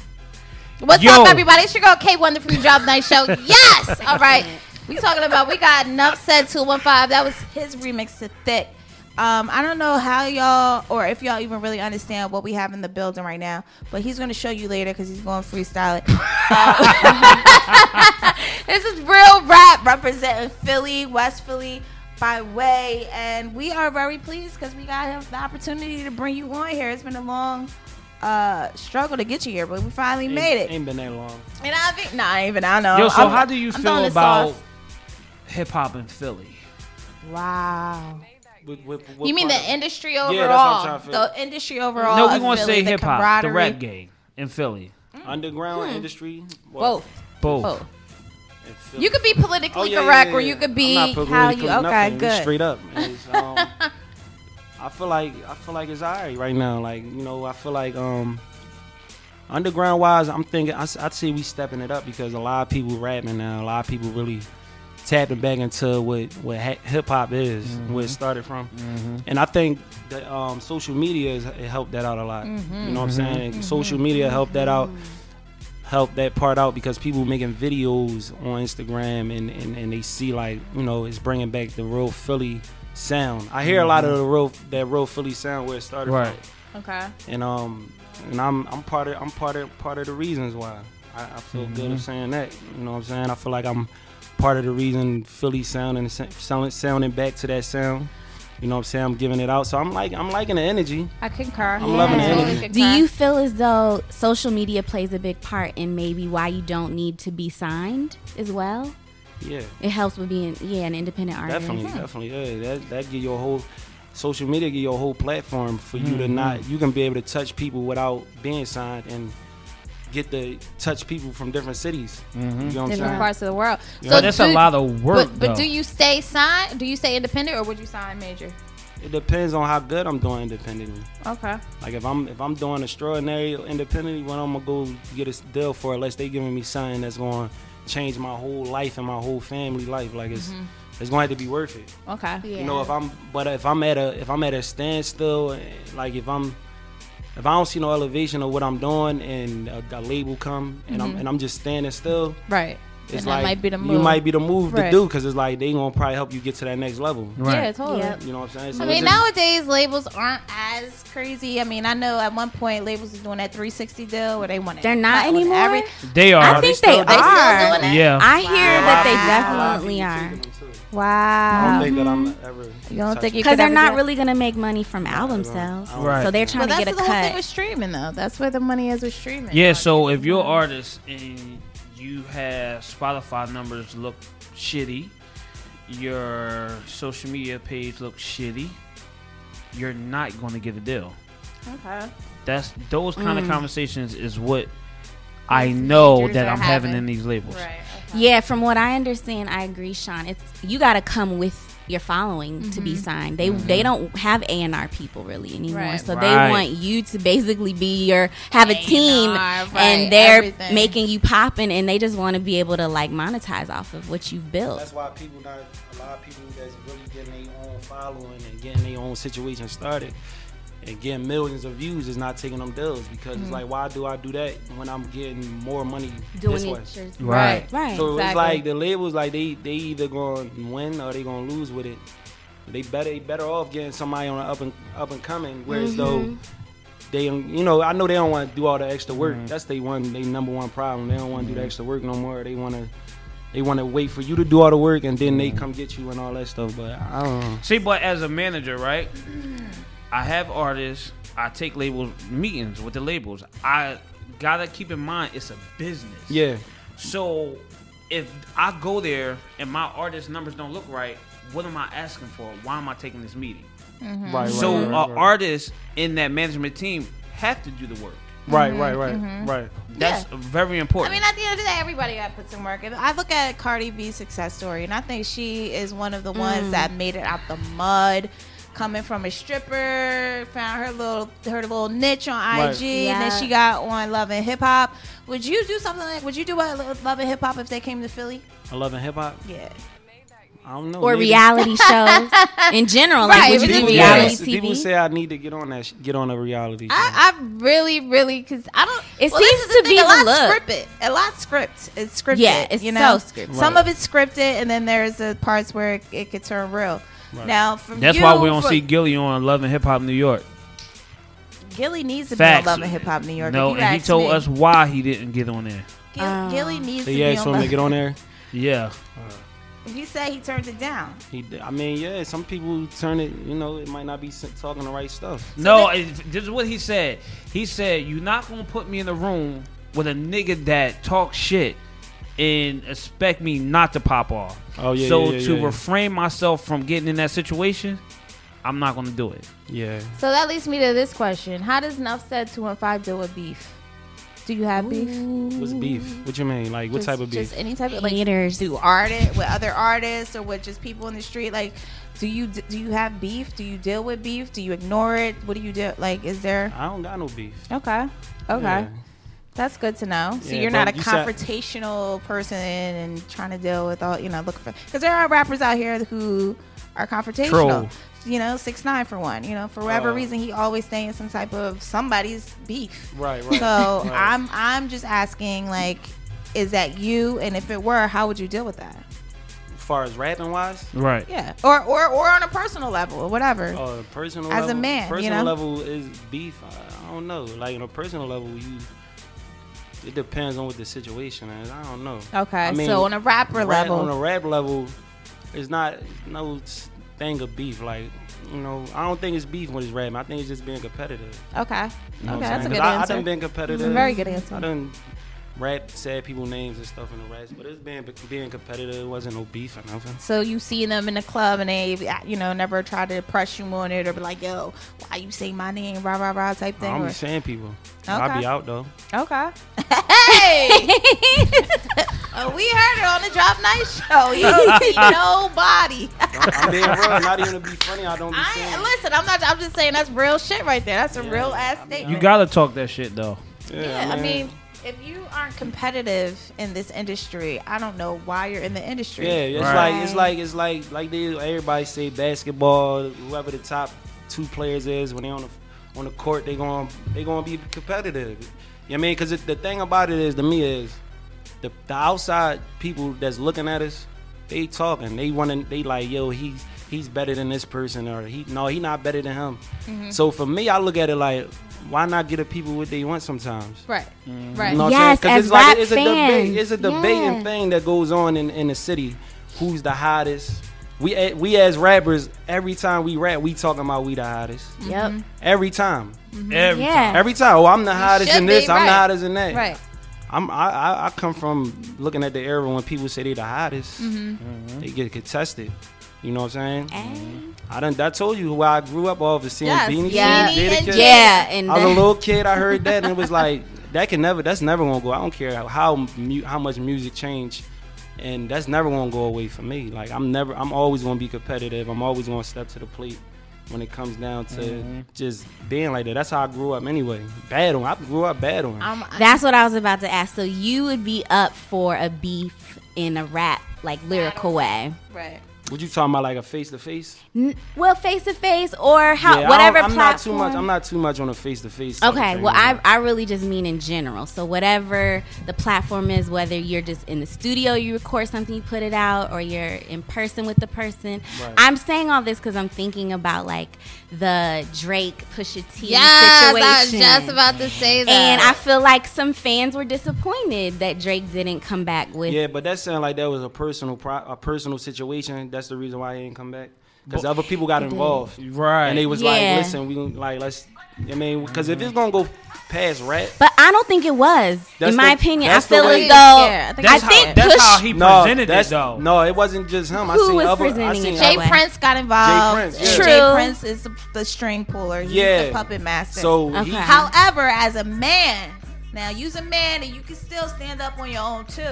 What's Yo. up, everybody? It's your girl K Wonder from the Drop Night Show. Yes. All right. We talking about we got enough said two one five. That was his remix to Thick. Um, I don't know how y'all or if y'all even really understand what we have in the building right now, but he's gonna show you later because he's going freestyle it. Uh, this is real rap representing Philly, West Philly by way, and we are very pleased because we got him the opportunity to bring you on here. It's been a long uh struggle to get you here, but we finally made it. Ain't been that long. And I think, nah, even I know. Yo, so I'm- how do you I'm feel about hip hop in Philly? Wow. With, with, what You mean part the of- industry that's what I'm overall? trying to the industry overall. no, we of want to say hip hop, the rap game in Philly. underground industry? Both. Both. Both. You could be politically Oh, yeah, yeah, correct, yeah, or you could be how you. Okay, nothing, good. Straight up. Um, I feel like I feel like it's alright right now. Like you know, I feel like um, underground wise, I'm thinking I, would say we stepping it up because a lot of people rapping now. A lot of people really tapping back into what what hip hop is, where it mm-hmm. started from. Mm-hmm. And I think that um, social media has it helped that out a lot. You mm-hmm. know what I'm saying? Social media helped that out helped that part out because people making videos on Instagram and, and, and they see like you know it's bringing back the real Philly sound. I hear a lot of the real that real Philly sound where it started Right. from, Okay. and um and I'm I'm part of I'm part of part of the reasons why I, I feel good of saying that. You know what I'm saying? I feel like I'm part of the reason Philly sounding sounding sounding back to that sound. You know what I'm saying? I'm giving it out, so I'm like I'm liking the energy. I concur. I'm loving the I totally energy. Do you feel as though social media plays a big part in maybe why you don't need to be signed as well? Yeah. It helps with being yeah an independent artist. Definitely, definitely. Yeah, that that give you a whole social media give your whole platform for you to mm-hmm. not you can be able to touch people without being signed and get to touch people from different cities. You mm-hmm. know what I'm different parts of the world? But that's a lot of work. But, but do you stay signed? Do you stay independent, or would you sign major? It depends on how good I'm doing independently. Okay. Like if I'm if I'm doing extraordinary independently, when I'm gonna go get a deal for, it, unless they giving me something that's gonna change my whole life and my whole family life, like it's mm-hmm. it's going to have to be worth it. Okay. You know, if I'm, but if I'm at a, if I'm at a standstill, like if I'm, if I don't see no elevation of what I'm doing, and a, a label come, and I'm, mm-hmm. and I'm just standing still, Right. it's And like might be the you might be the move Right. to do, because it's like they gonna probably help you get to that next level. Right. Yeah, totally. Yep. You know what I'm saying? So I mean, just- nowadays labels aren't as crazy. I mean, I know at one point labels was doing that 360 deal where they wanted. They're not anymore? every- They are. I think they, still- They still are. doing that? yeah. I hear that they A lot of definitely are taking them, too. I Wow. don't think that I'm ever. You don't think you because they're not do really gonna make money from album I sales, Right. so they're Well, trying to get a cut. That's the whole thing cut. with streaming, though. That's where the money is with streaming. Yeah, so if you're an artist and you have Spotify numbers look shitty, your social media page looks shitty, you're not going to get a deal. Okay. That's those kind Mm. of conversations is what I know that I'm having having. in these labels. Right. Yeah, from what I understand, I agree, Sean. It's you got to come with your following to be signed. They they don't have A and R people really anymore, Right. so Right. they want you to basically be your have a team, A&R, right, and they're everything. making you popping, and they just want to be able to like monetize off of what you've built. That's why people not a lot of people that's really getting their own following and getting their own situation started and getting millions of views is not taking them deals because it's mm-hmm. like why do I do that when I'm getting more money this way? it, Right. right. So it's like the labels like they they either gonna win or they gonna lose with it. They better they better off getting somebody on the up and up and coming. Whereas mm-hmm. though they you know I know they don't want to do all the extra work. Mm-hmm. That's they one they number one problem. They don't want to do the extra work no more. They want to they want to wait for you to do all the work and then they come get you and all that stuff. But I don't know. See, but as a manager, right? I have artists. I take labels meetings with the labels. I gotta keep in mind it's a business. Yeah. So if I go there and my artist numbers don't look right, what am I asking for? Why am I taking this meeting? Mm-hmm. Right. Right. so right, uh, right, right. artists in that management team have to do the work. Right. Mm-hmm. Right. Right. Mm-hmm. Right. That's very important. I mean, at the end of the day, everybody got to put some work in. I look at Cardi B's success story, and I think she is one of the ones mm. that made it out the mud. Coming from a stripper, found her little her little niche on IG, Right. and then she got on Love and Hip Hop. Would you do something like? Would you do a Love and Hip Hop if they came to Philly? I love and hip hop. Yeah. I don't know. or maybe. reality shows in general. Like, Right, would you do reality Yes, TV? People say I need to get on that. Sh- get on a reality show. I, I really, really, because I don't. It well, seems to be a lot scripted. A lot script. It's scripted. Yeah, it's you know? so scripted. Some of it's scripted, and then there's the parts where it, it could turn real. Right. Now, from That's you, why we don't see Gillie on Love and Hip Hop New York. Gillie needs to Facts. be on Love and Hip Hop New York. No, and he told me. us why he didn't get on there. Gil- Oh. Gillie needs so to you be asked on. him to get on there. Yeah. He said he turned it down. He, d- I mean, yeah. Some people turn it. You know, it might not be talking the right stuff. No, it, this is what he said. He said, "You're not gonna put me in a room with a nigga that talks shit and expect me not to pop off." Oh yeah. so yeah, yeah, to yeah. refrain myself from getting in that situation, I'm not gonna do it. yeah. So that leads me to this question: How does Nuff said two and five deal with beef? Do you have beef? What's beef? What you mean? Like what Just- type of beef? Just any type of like Haters. do artists with other artists or with just people in the street like do you do you have beef? Do you deal with beef? Do you ignore it? What do you do? Like is there I don't got no beef. Okay. Okay. Yeah. That's good to know. So Yeah, you're not a you said- confrontational person and trying to deal with all, you know, looking for because there are rappers out here who are confrontational. Troll. You know, six nine for one. You know, for whatever Uh, reason, he always stay in some type of somebody's beef. Right, right. So right. I'm I'm just asking, like, is that you? And if it were, how would you deal with that? As far as rapping wise, Right. Yeah, or or or on a personal level or whatever. uh, personal As a level, man, you personal know? level is beef. I, I don't know. Like on a personal level, you. It depends on what the situation is. I don't know. Okay, I mean, so on a rapper rap- level, on a rap level, it's not no thing of beef. Like you know, I don't think it's beef when it's rapping. I think it's just being competitive. okay, You know okay, that's a good I, I answer. done been competitive. Very good answer. I done rap, said people names and stuff in the raps, but it's being being competitive. It wasn't no beef or nothing. So you see them in the club and they, you know, never try to press you on it or be like, "Yo, why you say my name?" Rah rah rah type I thing. don't or- saying people. I'll be out though. Okay. Hey, we heard it on the Drop Night show. You don't see nobody. I'm being real. Not even to be funny. I don't be I listen, I'm not. I'm just saying that's real shit right there. That's a real ass statement. You gotta talk that shit though. Yeah, I mean, if you aren't competitive in this industry, I don't know why you're in the industry. Yeah, it's Right. like it's like it's like like they everybody say basketball. Whoever the top two players is when they on the on the court, they going they gonna be competitive. You know what I mean? Because the thing about it is to me is the the outside people that's looking at us, they talking. They want to. They like yo, he's he's better than this person or he no he not better than him. Mm-hmm. So for me, I look at it like. Why not get the people what they want sometimes? Right. Mm-hmm. You Right. know Yes, I'm saying? 'Cause as it's like rap it's a debate. It's a debating Yeah. thing that goes on in, in the city. Who's the hottest? We eh, we as rappers, every time we rap, we talking about we the hottest. Yep. Mm-hmm. Every time, Every Yeah. every time. Oh, I'm the hottest in this. be, I'm the hottest in that. Right. I'm I, I I come from looking at the era when people say they the hottest. Mm-hmm. They get contested. You know what I'm saying? And- I done I told you who I grew up off of seeing Yes, Beanie yeah. Sigel, Beanie and Jadakiss. Yeah, and I was a little kid. I heard that, and it was like that can never. That's never gonna go. I don't care how mu- how much music change, and that's never gonna go away for me. Like I'm never. I'm always gonna be competitive. I'm always gonna step to the plate when it comes down to mm-hmm. just being like that. That's how I grew up anyway. Battling. I grew up battling. Um, I'm, That's what I was about to ask. So you would be up for a beef in a rap, like lyrical way? right. What you talking about? Like a face to face? Well, face to face or how Yeah, I whatever don't- I'm not too much. I'm not too much on a face to face. Okay, well, I, I really just mean in general. So, whatever the platform is, whether you're just in the studio, you record something, you put it out, or you're in person with the person. Right. I'm saying all this because I'm thinking about like the Drake Pusha T Yes, I was just about to say that. and I feel like some fans were disappointed that Drake didn't come back with. Yeah, but that sounded like that was a personal pro- a personal situation. That's the reason why he didn't come back. Because other people got involved, Right. and they was Yeah. like, "Listen, we gon- like let's." I mean, because if it's gonna go past rap, But I don't think it was. That's in my the- opinion, I feel way- as though Yeah, I think I it's think how- That's Push how he no, presented that's it though. no, it wasn't just him. I Who seen was other. I presenting seen it Jay that? Prince got involved. Prince, yeah. True. J. Prince is the, the string puller. He's Yeah. the puppet master. So Okay. he, However, as a man, now you's a man and you can still stand up on your own too.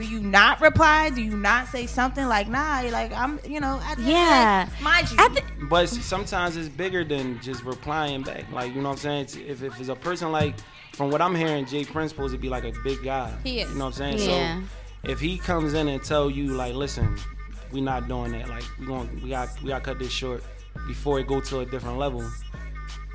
Do you not reply? Do you not say something like, "Nah"? Like, I'm, you know, at the end of the Yeah. day, mind you, At the- but sometimes it's bigger than just replying back. Like you know what I'm saying? It's- If if it's a person like, from what I'm hearing, J. Prince supposed to be like a big guy. He is. You know what I'm saying? Yeah. So if he comes in and tell you like, listen, we're not doing that. Like we going we got we got to cut this short before it go to a different level. You know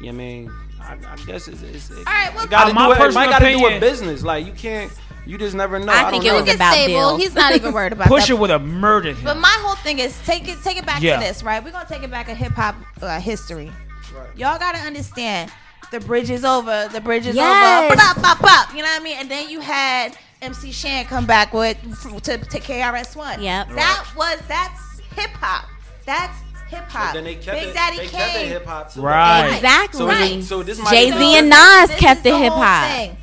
what I mean? I, I guess it's, it's it, right, well- you gotta Uh, my do it. personal Might gotta do a business. Like you can't. You just never know. I I, think don't it know. was about stable. bills. He's not even worried about Pusha that. would have murdered him. But my whole thing is take it, take it back Yeah. to this, right? We're gonna take it back to hip hop uh, history. Right. Y'all gotta understand, the bridge is over. The bridge is Yes. over. Bop, bop, bop. You know what I mean? And then you had MC Shan come back with to, to KRS One. Yep. That was that's hip hop. That's hip hop. Then they kept Big it. Daddy they Kane. hip hop. Right. Exactly. So, Right. so this Jay Z and. Nas This kept is the hip hop.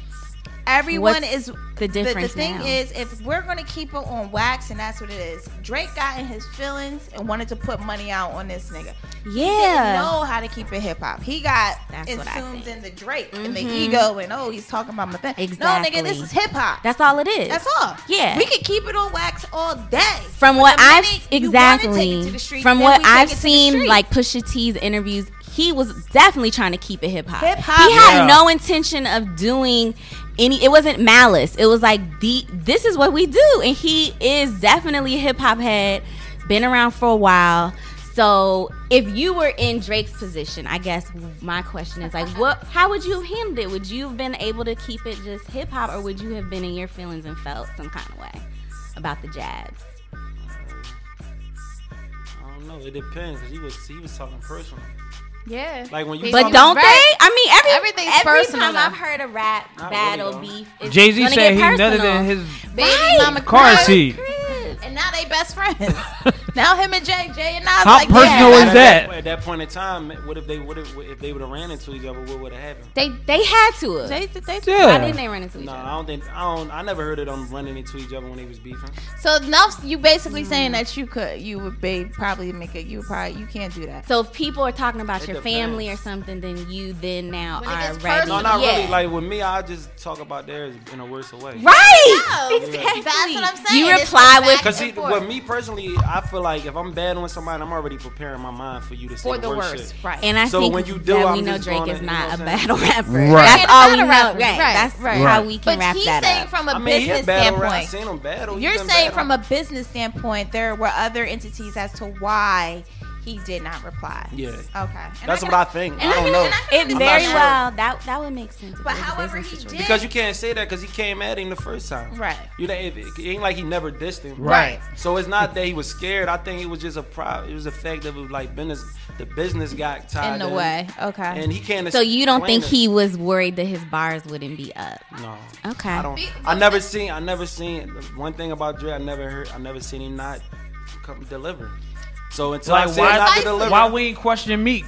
Everyone What's- is the difference The, thing now. is, if we're gonna keep it on wax, and that's what it is. Drake got in his feelings and wanted to put money out on this nigga. He didn't yeah. know how to keep it hip hop. He got That's assumed in the Drake and the Mhm. ego, and oh, he's talking about my thing. No, nigga, this is hip hop. That's all it is. That's all. Yeah. we could keep it on wax all day. From But what I've minute take it exactly to the street, from what I've it to the seen, like Pusha T's interviews, he was definitely trying to keep it hip hop. Hip hop. He had Yeah. no intention of doing any. It wasn't malice. It was like the this is what we do, and he is definitely a hip hop head. Been around for a while. So if you were in Drake's position, I guess my question is like, what? How would you have handled it? Would you have been able to keep it just hip hop, or would you have been in your feelings and felt some kind of way about the jabs? I don't know. It depends he was he was talking personal. Yeah. Like when you But don't Right. they? I mean, every Everything's every personal time. I've heard a rap Not battle really, though. beef, Jay Z said get he personal. nutted in his Baby Right. mama car cried. seat. And now they best friends. now him and Jay, Jay and Nas How like personal yeah, is that? At that point in time, what if they would have if they would have ran into each other? What would have happened? They they had to. have. They, they, Yeah. Why didn't they run into each other? No, I don't think I don't. I never heard of them running into each other when they was beefing. So now you basically saying that you could, you would be probably make it. You would probably you can't do that. So if people are talking about It your depends. family or something, then you then now When are ready. personal, No, not yeah. really. Like with me, I just talk about theirs in a worse way. right. No, Exactly. That's what I'm saying. You reply with Cause and see, forth. with me personally, I feel like if I'm bad on somebody, I'm already preparing my mind for you to say for the, the worst worst, shit. right? And I So think when you do, that we know Drake gonna, is you not know a what battle rapper. Right. That's Yeah, all the we know. battle Right. rapper. That's Right, how we can but wrap he's that saying up. from a I mean, he a business rap. I standpoint. seen him battle. You're saying battle. from a business standpoint, there were other entities as to why he did not reply. Yeah. Okay. And That's I what I think. and I don't can- know. and It very sure. well that that would make sense. But it was a however he situation. did- Because you can't say that because he came at him the first time. Right. You know, it, it ain't like he never dissed him. Right. So it's not that he was scared. I think it was just a pro. It was the fact that it was like business. The business got tied In the way. Okay. and he can't. So you don't think it. he was worried that his bars wouldn't be up? No. Okay. I don't. Be- I never seen. I never seen. One thing about Dre, I never heard. I never seen him not come deliver. So until I Like say why? not to deliver, Why we ain't questioning Meek?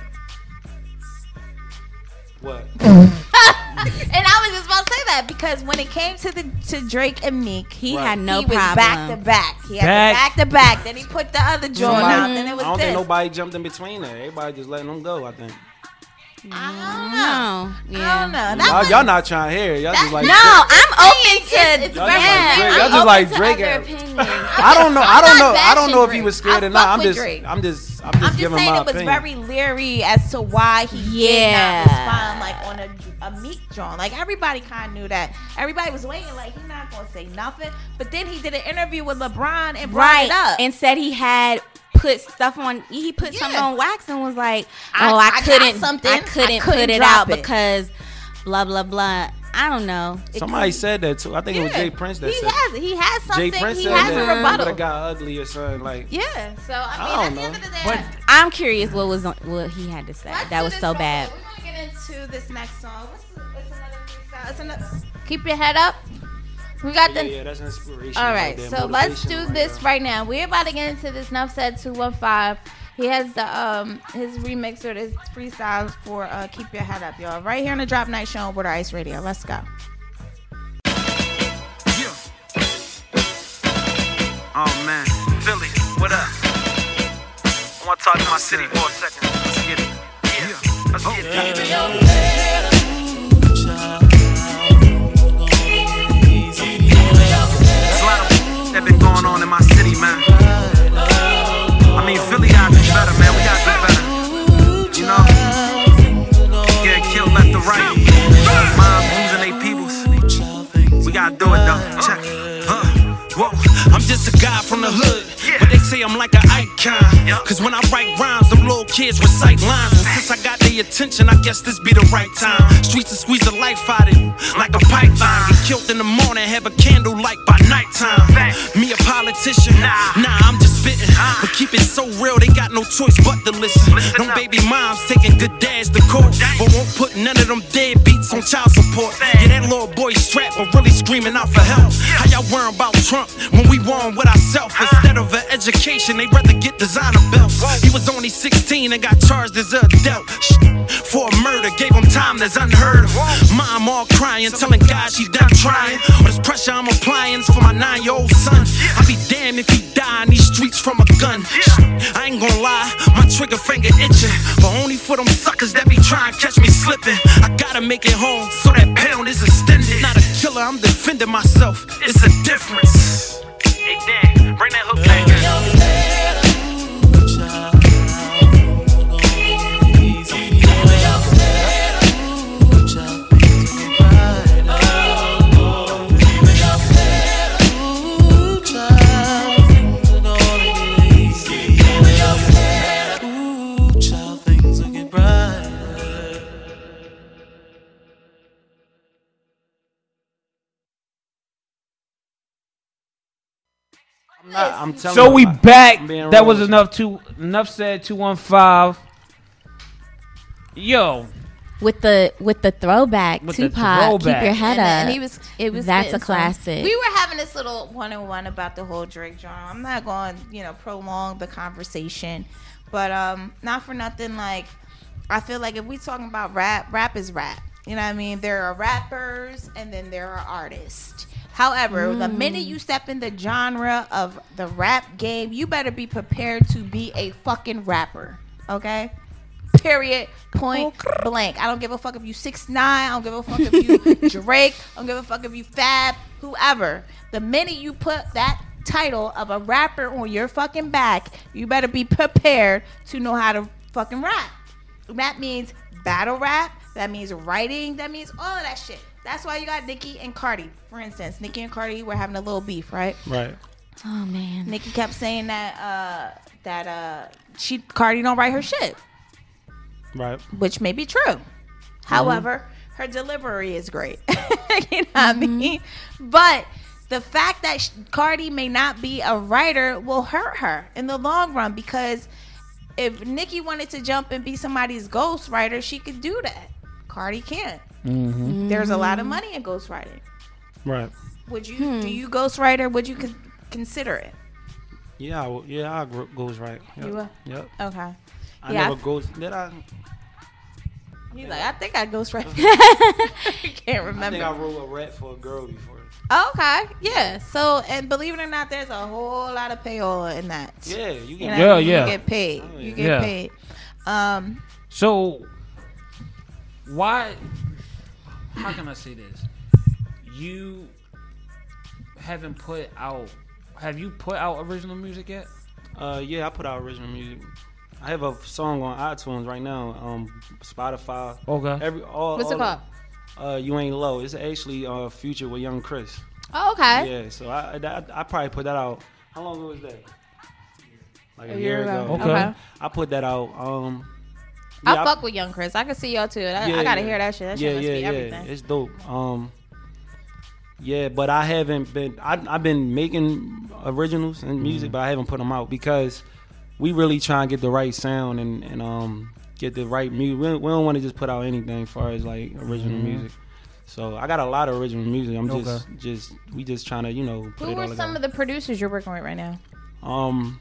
what? And I was just about to say that because when it came to the to Drake and Meek, He Right. had no he was problem. back to back. He had Back. the back to back. Then he put the other joint Somebody- out. Then it was I don't this. think nobody jumped in between there. Everybody just letting them go. I think. I don't know. No. I don't know. That Y'all, y'all not trying to hear. Y'all just like. No, I'm open to. it's Y'all very- just like Drake. I'm Y'all just like Drake. other at- opinions. I don't know. I don't know. I don't know if he was scared or not. I I'm just. I'm just. I'm I'm just just giving saying my it was opinion. very leery as to why he Yeah. did not respond like on a, a Meek joint. Like everybody kind of knew that. Everybody was waiting like he's not gonna say nothing. But then he did an interview with LeBron and brought right it up. and said he had put stuff on he put Yeah. something on wax and was like oh I i, got couldn't something. i I couldn't, couldn't put it out it. because blah blah blah i don't know It Somebody could- said that too. I think it was J. Prince that he said. has he has something. Jay. Prince he said has that. a But rebuttal. it got ugly or something like. Yeah. So I I mean, don't at the know. end of the day, But i'm curious what was on, what he had to say Let's that was so real bad. We're gonna get into this next song. What's, what's another freestyle? It's another. Keep your head up. We got the. yeah, that's inspiration. All right right, so let's do right this there. right now. We're about to get into this. Nuff said two one five. He has the um his remix or his freestyles for uh keep your head up, y'all. Right here on the Drop Night Show on Wooderice Radio. Let's go. Oh man, Philly, what up? I want to talk to my city for a second. Let's get it. Yeah, let's get it. There's that been going on in my city, man. I mean, Philly gotta do better, man. We gotta do better. You know, getting killed left to right. Moms losing their peoples. We gotta do it though. Check it. Huh. Whoa, I'm just a guy from the hood. But they say I'm like an icon. Cause when I write rhymes, them little kids recite lines. And since I got their attention, I guess this be the right time. Streets to squeeze the life out of you like a python. Get killed in the morning, have a candle light by nighttime. Me apologize politician. Nah, I'm just spitting. But keep it so real, they got no choice but to listen. Them baby moms taking good dads to court, but won't put none of them dead beats on child support. Yeah, that little boy strapped, but really screaming out for help. How y'all worrying about Trump when we won with ourselves? Instead of an education, they rather get designer belts. He was only 16 and got charged as a adult for a murder. Gave him time that's unheard of. Mom all crying, telling God she done trying. All this pressure I'm applying for my nine-year-old son. I'd be damned if he die in these streets from a gun. I ain't gonna lie, my trigger finger itching, but only for them suckers that be trying to catch me slipping. I gotta make it home so that pound is extended. Not a killer, I'm defending myself. It's a difference. Hey Dan, bring that not, I'm telling So you, we I- back. I'm being That real was with you. enough. To enough said. Two one five. Yo, with the with the throwback With the Tupac. throwback. Keep your head and, up. and he was it was That's spitting a some- classic. We were having this little one on one about the whole Drake drama. I'm not going, you know, prolong the conversation, but um, not for nothing. Like, I feel like if we talking about rap, rap is rap. You know what I mean? There are rappers and then there are artists. However, the mm. minute you step in the genre of the rap game, you better be prepared to be a fucking rapper. Okay? Period. Point blank. I don't give a fuck if you six nine. I don't give a fuck if you Drake. I don't give a fuck if you Fab. Whoever. The minute you put that title of a rapper on your fucking back, you better be prepared to know how to fucking rap. That means battle rap. That means writing. That means all of that shit. That's why you got Nicki and Cardi, for instance. Nicki and Cardi were having a little beef, right? Right. oh man. Nicki kept saying that uh that uh she Cardi don't write her shit Right. which may be true. However, her delivery is great. you know what I mean? But the fact that sh- Cardi may not be a writer will hurt her in the long run because if Nicki wanted to jump and be somebody's ghostwriter, she could do that. Cardi can't. There's a lot of money in ghostwriting. Right. Would you do you ghostwriter? Would you con- consider it? Yeah. I, will- yeah. I gro- goes right. Yep. You will? Yep. Okay. I Yeah, never f- goes. Did I? He's like, I think I ghostwriter. I can't I remember. think I wrote a rap for a girl before. Okay, yeah. So, and believe it or not, there's a whole lot of payola in that. Yeah. You You know, Yeah, you yeah. get paid. Oh, You get Yeah. paid. Um, So why? How can I say this? You haven't put out. Have you put out original music yet? Uh, yeah, I put out original music. I have a song on iTunes right now. Um, Spotify. Okay. Every all. what's it all called? Uh, you ain't low. It's actually uh future with Young Chris. Oh, okay. Yeah, so I, I I probably put that out. How long ago was that? Like A year ago. Okay. Okay. I put that out. Um, I yeah, fuck with Young Chris. I can see y'all too. I, Yeah, I gotta yeah. hear that shit. That yeah, shit must yeah, be yeah. everything. It's dope. Um, yeah, but I haven't been. I, I've been making originals and music, but I haven't put them out because we really try and get the right sound and and um get the right music. We, we don't want to just put out anything as far as like original music. So I got a lot of original music. I'm just just we just trying to you know put Who it all are some of the producers you're working with right now? Um,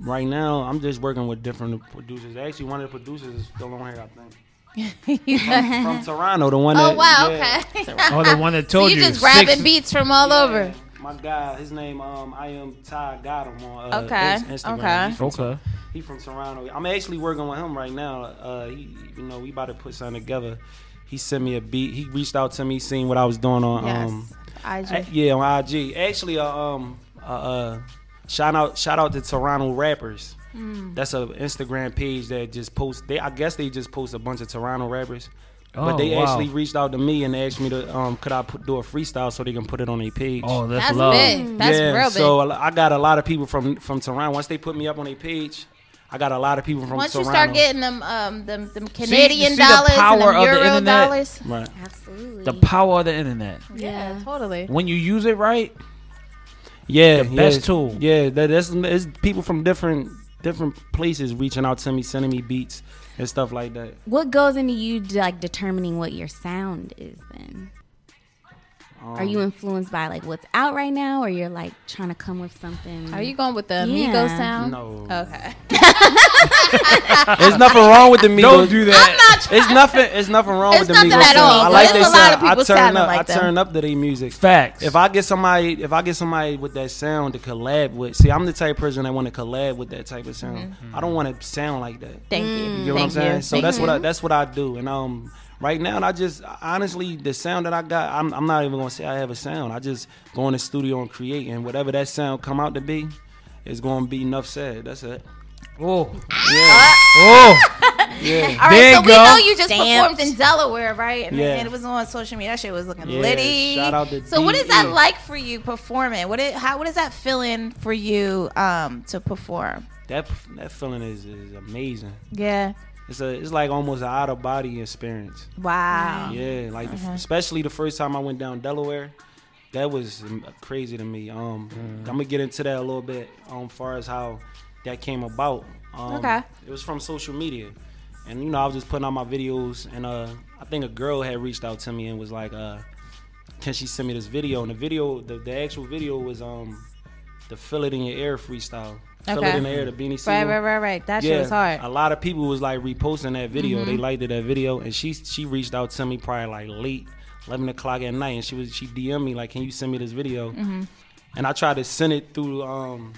right now I'm just working with different producers. Actually, one of the producers is still on here, I think. From Toronto, the one. Oh that, wow, yeah. okay. Oh, the one that so told you you. just grabbing beats from all Yeah, over. My guy, his name um I am Ty got him on uh, Okay, Ins- Instagram. okay. He from, Okay. he from Toronto. I'm actually working with him right now. Uh, he, you know, we about to put something together. He sent me a beat. He reached out to me, seeing what I was doing on Yes. um IG. yeah on IG. Actually, uh, um uh, uh shout out shout out to Toronto rappers. Hmm. That's a Instagram page that just post. They I guess they just post a bunch of Toronto rappers. Oh, but they wow. actually reached out to me and asked me to um could I put, do a freestyle so they can put it on their page. Oh, that's, That's love. big. That's yeah, real big. so I got a lot of people from from Toronto. Once they put me up on their page, I got a lot of people from Once Toronto. you start getting them, um, them, them Canadian see the dollars and power them of the internet? dollars. right. Absolutely. The power of the internet. Yeah, totally. When you use it right, Yeah, The best yeah, tool. Yeah, that, that's it's people from different different places reaching out to me, sending me beats and stuff like that. What goes into you like determining what your sound is then? Are Um, you influenced by like what's out right now or you're like trying to come with something? Are you going with the Yeah. Migos sound? No, Okay. there's nothing wrong with the Migos. Don't do that. It's nothing. It's nothing wrong It's with the nothing Migos. at all, sound. I like there's their a lot of sound. I turn up. like I turn up to their music. Facts. If I get somebody, if I get somebody with that sound to collab with, see, I'm the type of person that want to collab with that type of sound. I don't want to sound like that. Thank you. You get what I'm saying? you. So Thank that's you. what I, that's what I do. And um, right now, and I just honestly the sound that I got, I'm, I'm not even gonna say I have a sound. I just go in the studio and create, and whatever that sound come out to be, is gonna be enough said. That's it. Oh, Yeah, oh, yeah. All right, There so you we go. know you just Stamped. performed in Delaware, right? And, Yeah. and it was on social media. That shit was looking Yeah, litty. shout out to so, what is that like for you performing? What it, how what does that feeling for you um, to perform? That that feeling is, is amazing. Yeah. It's a it's like almost an out of body experience. Wow. Yeah, like Uh-huh. especially the first time I went down Delaware, that was crazy to me. Um, I'm gonna get into that a little bit. Um, far as how that came about. Um, Okay. It was from social media, and you know I was just putting out my videos, and uh, I think a girl had reached out to me and was like, uh, "Can she send me this video?" And the video, the, the actual video was um, the "Feel It in Your Air" freestyle. Okay. It in the Air, the Beanie Right, Sigel. right, right, right. That shit was hard. A lot of people was like reposting that video. Mm-hmm. They liked that video, and she she reached out to me probably like late, eleven o'clock at night, and she was she DM me like, "Can you send me this video?" Mm-hmm. And I tried to send it through um,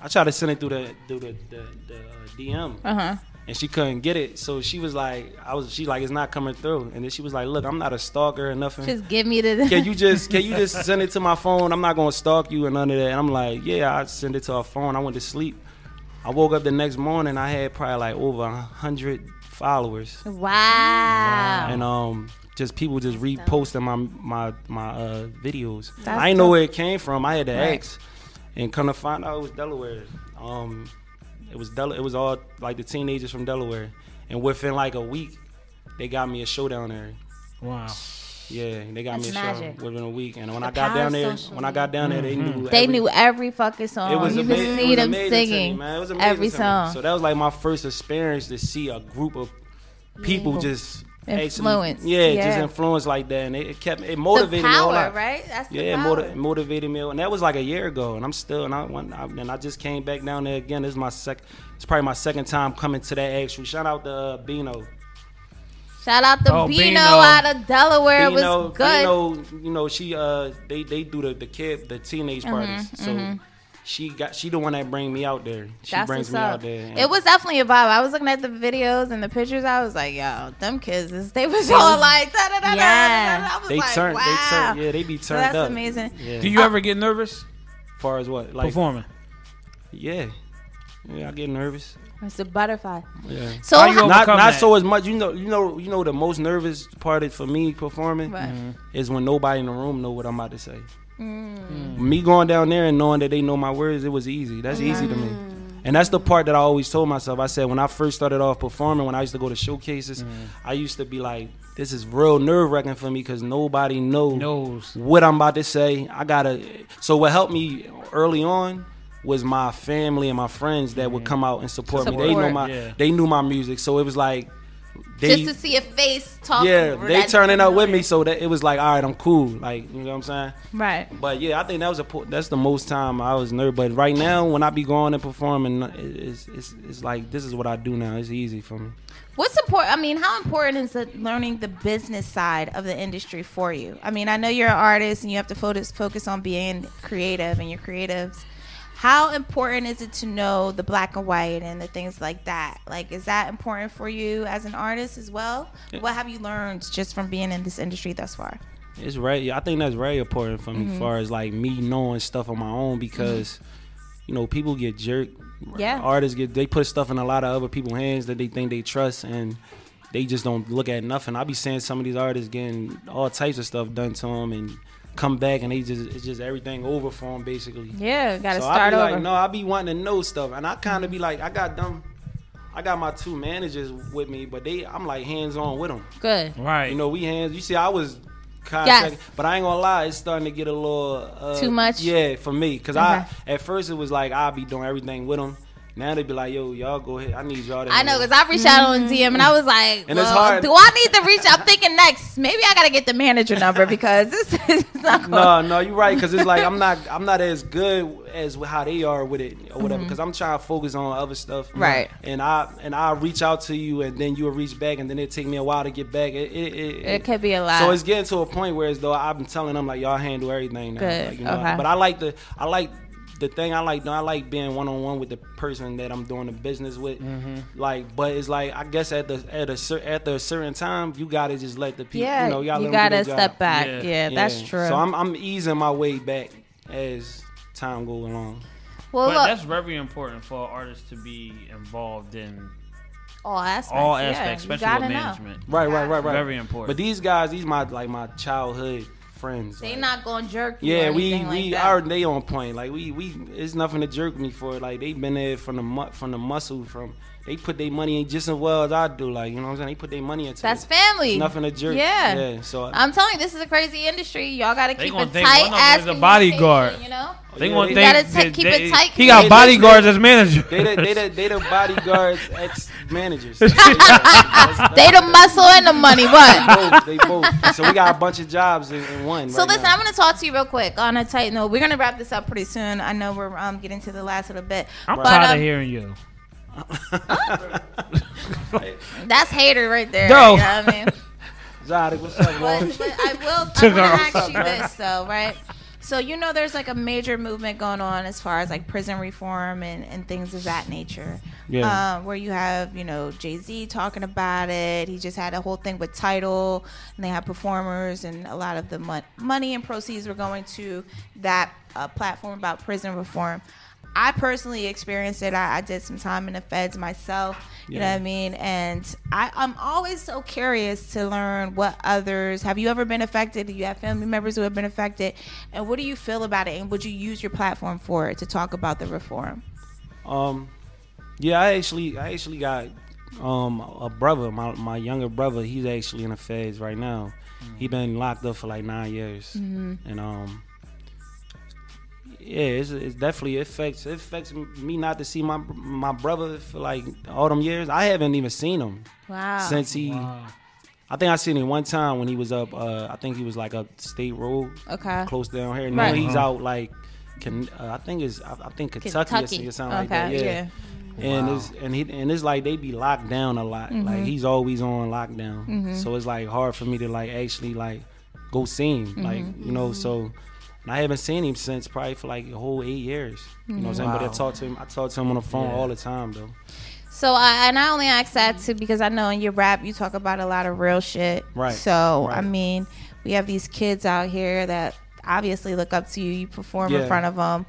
I tried to send it through the through the the, the uh, DM, Uh huh. And she couldn't get it. So she was like, I was she like, it's not coming through. And then she was like, Look, I'm not a stalker or nothing. Just give me the. can you just can you just send it to my phone? I'm not gonna stalk you or none of that. And I'm like, yeah, I send it to her phone. I went to sleep. I woke up the next morning. I had probably like over a hundred followers, wow. and um, just people just reposting my my my uh, videos. That's I ain't know where it came from. I had to Right. ask, and come to find out it was Delaware. Um, it was Del- It was all like the teenagers from Delaware, and within like a week, they got me a show down there. wow. Yeah, they got That's me a magic. show within a week, and when I got down there, when I got down there, they mm-hmm. knew. They every- knew every fucking song. It was you ama- could it see them amazing to me, singing man. It was amazing every song. So that was like my first experience to see a group of people just actually- Influence, yeah, yeah. just influence like that, and it, it kept it the motivated me a whole power, lot. right? That's Yeah, it power. motiv- motivated me, and that was like a year ago, and I'm still, and I went, I, and I just came back down there again. This is my second. it's probably my second time coming to that actual. Shout out to uh, Bino. Shout out to Oh, Bino, Bino. out of Delaware. It was good. Bino, you know, she uh, they they do the the kid the teenage Mm-hmm, parties, so. She got. She the one that bring me out there. She That's brings me up. out there. It was definitely a vibe. I was looking at the videos and the pictures. I was like, yo, them kids, is- they was all like, da da da da. Yeah. They like, turn. wow. They turn. Yeah, they be turned So that's up. amazing. Yeah. Do you ever get nervous far as what? Like performing? Yeah. Yeah, I get nervous. It's a butterfly. Yeah. So How you Not not that? so as much. You know. You know. You know. The most nervous part is for me performing Right. is when nobody in the room know what I'm about to say. Mm. Me going down there and knowing that they know my words, it was easy. That's easy to me. Mm. And that's the part that I always told myself. I said when I first started off performing, when I used to go to showcases, mm. I used to be like, "This is real nerve wracking for me because nobody know Knows. what I'm about to say. I gotta. So what helped me early on was my family and my friends that would mm. come out and support, me. They know my, Yeah. they knew my music, so it was like, they, just to see a face talk. yeah, they turning up with me, so that it was like, all right, I'm cool, like you know what I'm saying. Right. But yeah, I think that was a that's the most time I was nervous. But right now, when I be going and performing, it's, it's it's like this is what I do now. It's easy for me. What's important? I mean, how important is the learning the business side of the industry for you? I mean, I know you're an artist and you have to focus focus on being creative and your creatives. How important is it to know the black and white and the things like that? Like, is that important for you as an artist as well? What have you learned just from being in this industry thus far? It's right. I think that's very important for me, Mm-hmm. as far as like me knowing stuff on my own because, you know, people get jerked. Yeah. Artists get they put stuff in a lot of other people's hands that they think they trust and. They just don't look at nothing. I be seeing some of these artists getting all types of stuff done to them and come back and they just it's just everything over for them basically. Yeah, got to so I start be over. like, no, I be wanting to know stuff, and I kind of be like, I got them, I got my two managers with me, but they, I'm like hands on with them. Good. Right. You know, we hands. You see, I was contact. Yes. But I ain't gonna lie, it's starting to get a little uh, Too much? Yeah, for me, cause Okay. I at first it was like I'll be doing everything with them. Now they be like, yo, y'all go ahead. I need y'all to. I know because I reached out on DM and I was like, And it's hard. do I need to reach? I'm thinking next. Maybe I gotta get the manager number because this is not going. No, no, you're right. Cause it's like I'm not, I'm not as good as how they are with it or whatever. Cause I'm trying to focus on other stuff. Mm-hmm. Right. And I and I reach out to you, and then you'll reach back, and then it take me a while to get back. It it, it, It could be a lot. So it's getting to a point where as though I've been telling them like y'all handle everything now. Good, Like, you know, okay. But I like the I like the thing I like doing. I like being one on one with the person that I'm doing the business with. Mm-hmm. Like, but it's like I guess at the at a cer- after a certain time, you gotta just let the people. yeah, you know, y'all you let gotta step job. back. Yeah. Yeah, that's true. So I'm I'm easing my way back as time go along. well, But look, that's very important for artists to be involved in all aspects. all aspects, you especially gotta with know. management. Right, right, right, right. Very important. But these guys, these my like my childhood friends. They like- not gonna jerk you. Yeah, we anything we that. are they on point. Like we we it's nothing to jerk me for. Like they been there from the mu- from the muscle from they put their money in just as well as I do. Like you know what I'm saying? They put their money into That's it. family. It's nothing to jerk. Yeah. yeah. So I'm telling you, this is a crazy industry. Y'all gotta keep it tight one of them as a bodyguard. You know, they Yeah, want they- they, gotta they- keep they- it tight He got They- bodyguards as manager. they the they the they the bodyguards ex managers. they the muscle and the money. What? both. They both. So we got a bunch of jobs in, in one. So right listen, now. I'm gonna talk to you real quick on a tight note. We're gonna wrap this up pretty soon. I know we're um getting to the last little bit. I'm But, tired um, of hearing you. That's hater right there. No. You know what I mean? Zadok, what's up, but, but I will. Took I'm her gonna off. ask you this though, right? So you know, there's like a major movement going on as far as like prison reform and, and things of that nature. Yeah. Um, where you have you know Jay Z talking about it. He just had a whole thing with Tidal, and they have performers, and a lot of the mon- money and proceeds were going to that uh, platform about prison reform. I personally experienced it. I, I did some time in the feds myself. You know what I mean? And I, I'm always so curious to learn what others have you ever been affected? Do you have family members who have been affected? And what do you feel about it? And would you use your platform for it to talk about the reform? Um, yeah, I actually, I actually got um a brother, my my younger brother. He's actually in the feds right now. He's been locked up for like nine years, and um, yeah, it's, it's definitely it affects it affects me not to see my my brother for like all them years. I haven't even seen him Wow. since he. I think I seen him one time when he was up. Uh, I think he was like up State Road, okay. close down here. Now Right. he's out like. Can, uh, I think it's I, I think Kentucky, or Kentucky. something like that. Okay, Yeah, and it's and he and it's like they be locked down a lot. Mm-hmm. Like he's always on lockdown, so it's like hard for me to like actually like go see him. Mm-hmm. Like you know, so and I haven't seen him since probably for like a whole eight years. You know what I'm saying? But I Wow. talk to him. I talk to him on the phone all the time though. So I and I only ask that too because I know in your rap you talk about a lot of real shit. Right, So I mean, we have these kids out here that obviously look up to you. You perform in front of them.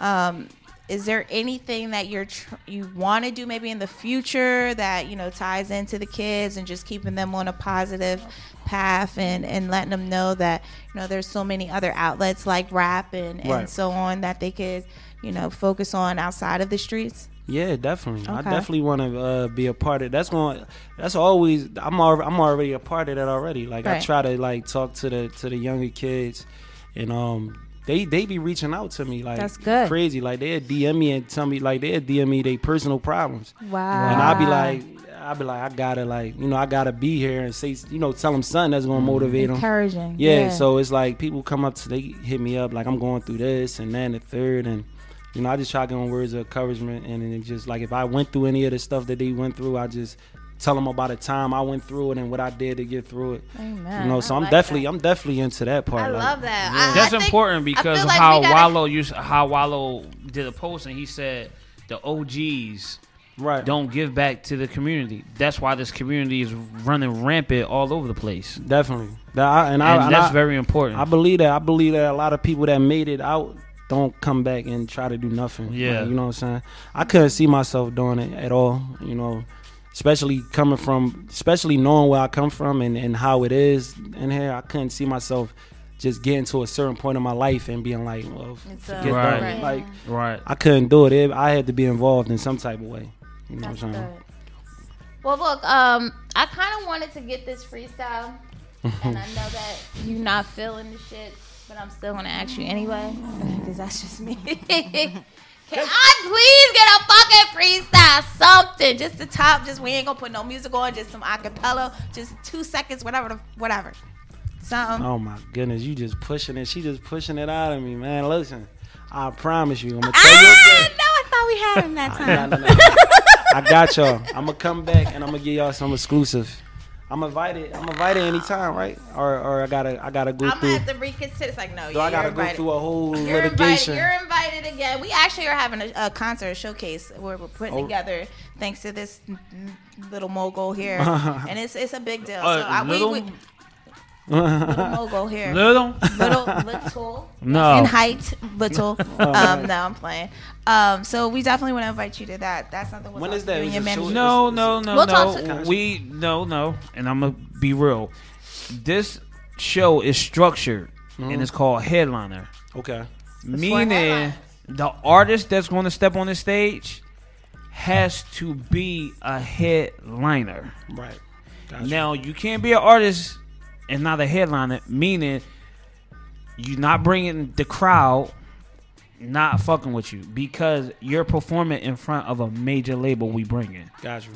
Um, is there anything that you're tr- you want to do maybe in the future that you know ties into the kids and just keeping them on a positive path and and letting them know that you know there's so many other outlets like rap and and Right. so on that they could you know focus on outside of the streets. Yeah, definitely. I definitely want to uh, be a part of. That's going. That's always. I'm already. I'm already a part of that already. Like I try to like talk to the to the younger kids, and um, they they be reaching out to me like That's good. crazy. Like they DM me and tell me like they DM me their personal problems, Wow. and I'll be like. I'll be like, I gotta like, you know, I gotta be here and say, you know, tell them something that's gonna mm-hmm. motivate them. encouraging. Yeah, so it's like people come up to they hit me up like I'm going through this and then the third and you know I just try to give them words of encouragement and then it just like if I went through any of the stuff that they went through I just tell them about the time I went through it and what I did to get through it. Amen. You know, so I I'm like definitely that. I'm definitely into that part. I like, love that. I- That's I think- important because like how we gotta- Wallo used how Wallo did a post and he said the OGs Right. don't give back to the community. That's why this community is running rampant all over the place. Definitely. That I, and I, And and that's I- very important. I believe that. I believe that a lot of people that made it out don't come back and try to do nothing. Yeah. Like, you know what I'm saying? I couldn't see myself doing it at all, you know, especially coming from, especially knowing where I come from and, and how it is in here. I couldn't see myself just getting to a certain point in my life and being like, well, It's, forget Right. that. Like, right. I couldn't do it. it. I had to be involved in some type of way. You know That's what I'm saying? good. Well, look, um, I kind of wanted to get this freestyle and I know that you're not feeling the shit, but I'm still gonna ask you anyway because that's just me. Can I please get a fucking freestyle something? Just the top, just we ain't gonna put no music on, just some acapella, just two seconds, whatever, the, whatever. Something. Oh my goodness, you just pushing it. She just pushing it out of me, man. Listen, I promise you, I'm gonna tell you. Ah, again. no, I thought we had him that time. nah, nah. I got y'all. I'm gonna come back and I'm gonna give y'all some exclusive. I'm invited. I'm invited anytime, right? Or or I gotta I gotta go through. I'm gonna have to reconsider. It's like no, Do yeah, I gotta you're go through a whole You're litigation? invited. You're invited again. We actually are having a, a concert a showcase where we're putting Oh. together, thanks to this n- n- little mogul here, and it's it's a big deal. Uh, so I, little? we, we, little mogul here, Little? little little No. in height, little. Oh, um, no, I'm playing. Um, so we definitely want to invite you to that. That's something. When is that? You and Is your it manager. short? No, no, no, We'll talk to- no. We no, no. And I'm gonna be real. This show is structured, Mm-hmm. and it's called Headliner, Okay. meaning the artist that's going to step on the stage has to be a headliner. Right. Gotcha. Now you can't be an artist and not a headliner, meaning you're not bringing the crowd not fucking with you because you're performing in front of a major label we bring in. Got you.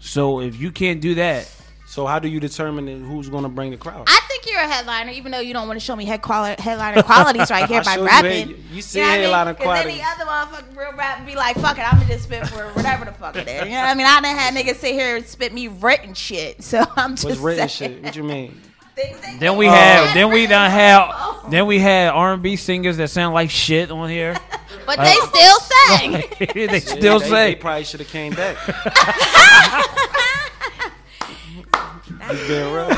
So if you can't do that, So how do you determine who's gonna bring the crowd? I think you're a headliner, even though you don't want to show me head quali- headliner qualities right here by showed you rapping. head- you know headliner what I mean? headliner 'Cause then quality. the other motherfucker real rap and be like, fuck it, I'm gonna just spit for whatever the fuck it is. You know what I mean? I done had niggas sit here and spit me written shit. So I'm just What's written saying. shit? What you mean? Things that- then we have then we done have then we had R&B singers that sound like shit on here. But uh, they still sang. they still they, say they probably should have came back. Just being real.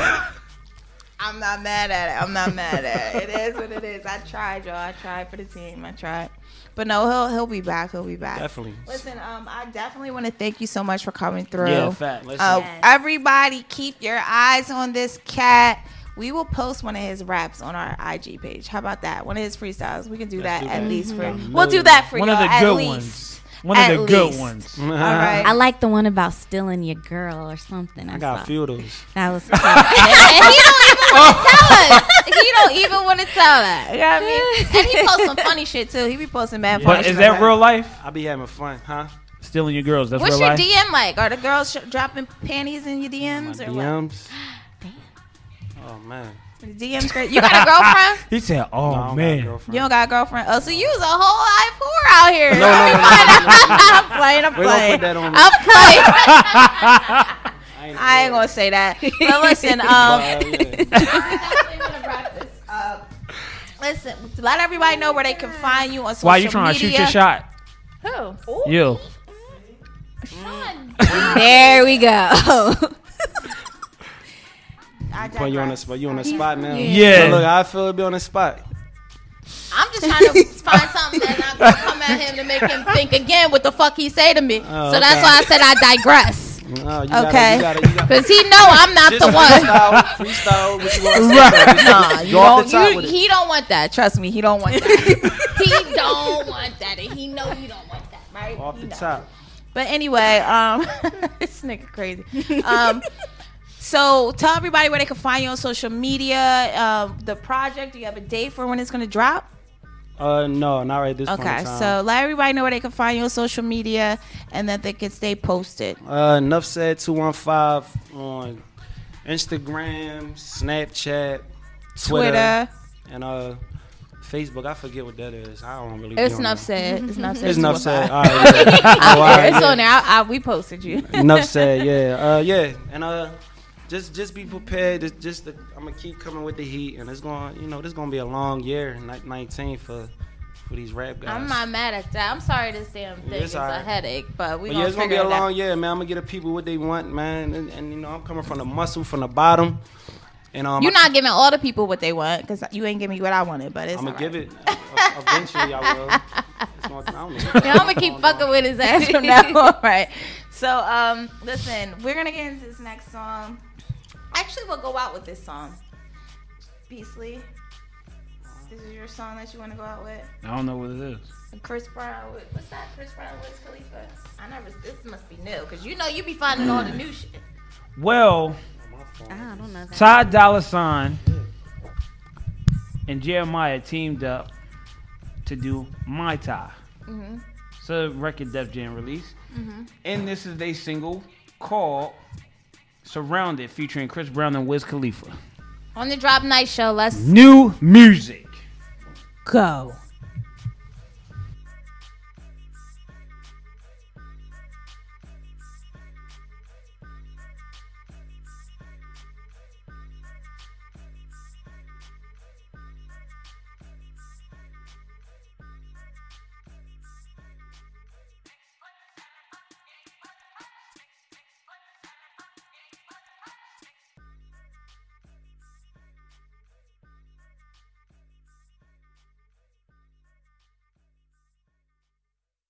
I'm not mad at it. I'm not mad at it. It is what it is. I tried, y'all. I tried for the team. I tried. But no, he'll he'll be back. He'll be back. Definitely. Listen, um, I definitely want to thank you so much for coming through. Yeah, fact. Listen. Uh, Yes. Everybody, keep your eyes on this cat. We will post one of his raps on our IG page. How about that? One of his freestyles. We can do that do at that. least for. Mhm. We'll do that for one y'all. of the at good least. ones. One of At the good ones. All right. I like the one about stealing your girl or something. I, I got saw. a few of those. That was and he don't even want to tell us. He don't even want to tell us. You know what I mean? And he posts some funny shit too. He be posting bad funny But is that real life? I be having fun, huh? Stealing your girls, that's What's real your life. DM like? Are the girls sh- dropping panties in your My DMs or what? DMs. Oh man. The DMs great. You got a girlfriend? he said, "Oh No, I don't man." You don't got a girlfriend? Oh, so you was a whole life whore out here. No, no, no, no, I'm playing. I'm playing. put that. I'm playing. I I ain't gonna say that. But listen, um, yeah. definitely wanna wrap this up. Listen, let everybody know where they can find you on social media. Why you trying to shoot your shot? Who? You. Sean. There we go. I Put you on the spot. You on the spot now. Yeah. So look, I feel to be on the spot. I'm just trying to find something that's not gonna come at him to make him think again what the fuck he say to me. Oh, so that's why I said I digress. No, you Okay. you gotta- you gotta- Because he know I'm not Just the one. freestyle, freestyle. What you want to say? Nah, you Go off the don't, you, he don't want that. Trust me, he don't want that. he don't want that, and he know you don't want that, right? Off He the know. top. But anyway, um, this nigga crazy. Um, so tell everybody where they can find you on social media. Um, the project. Do you have a date for when it's gonna drop? Uh, no, not right this Okay, in so let everybody know where they can find you on social media and that they can stay posted. Uh, enough said 215 on Instagram, Snapchat, Twitter, Twitter. and uh, Facebook. I forget what that is. I don't really. be It's on enough said. It's enough said. It's enough said. All five. right, yeah. Oh, all right, It's yeah. on there. I, I, we posted you. Enough said. Yeah. Uh, yeah. And uh, just just be prepared. Just, just the, I'm gonna keep coming with the heat, and it's going. You know, this gonna be a long year, 19 for for these rap guys. I'm not mad at that. I'm sorry this damn thing is a headache, but we But gonna yeah, it's gonna be a long year, man. I'm gonna get the people what they want, man. And, and you know, I'm coming from the muscle, from the bottom. And um, You're not giving all the people what they want because you ain't giving me what I wanted, but it's I'm gonna alright. give it. eventually, I will. It's gonna, I. Yeah, I'm gonna keep fucking with his ass from now. On, all right. So, um, listen, we're gonna get into this next song. Actually, we'll go out with this song. Beastly. This is your song that you want to go out with. I don't know what it is. Chris Brown. with- What's that? Chris Brown with Khalifa. I never. This must be new because you know you be finding all the new shit. Well, My I don't know that. Ty Dolla Sign and Jeremih teamed up to do MihTy. Mm-hmm. It's a record Def Jam release. Mm-hmm. And this is their single called Surrounded featuring Chris Brown and Wiz Khalifa. On the Drop Night Show, let's New music. go.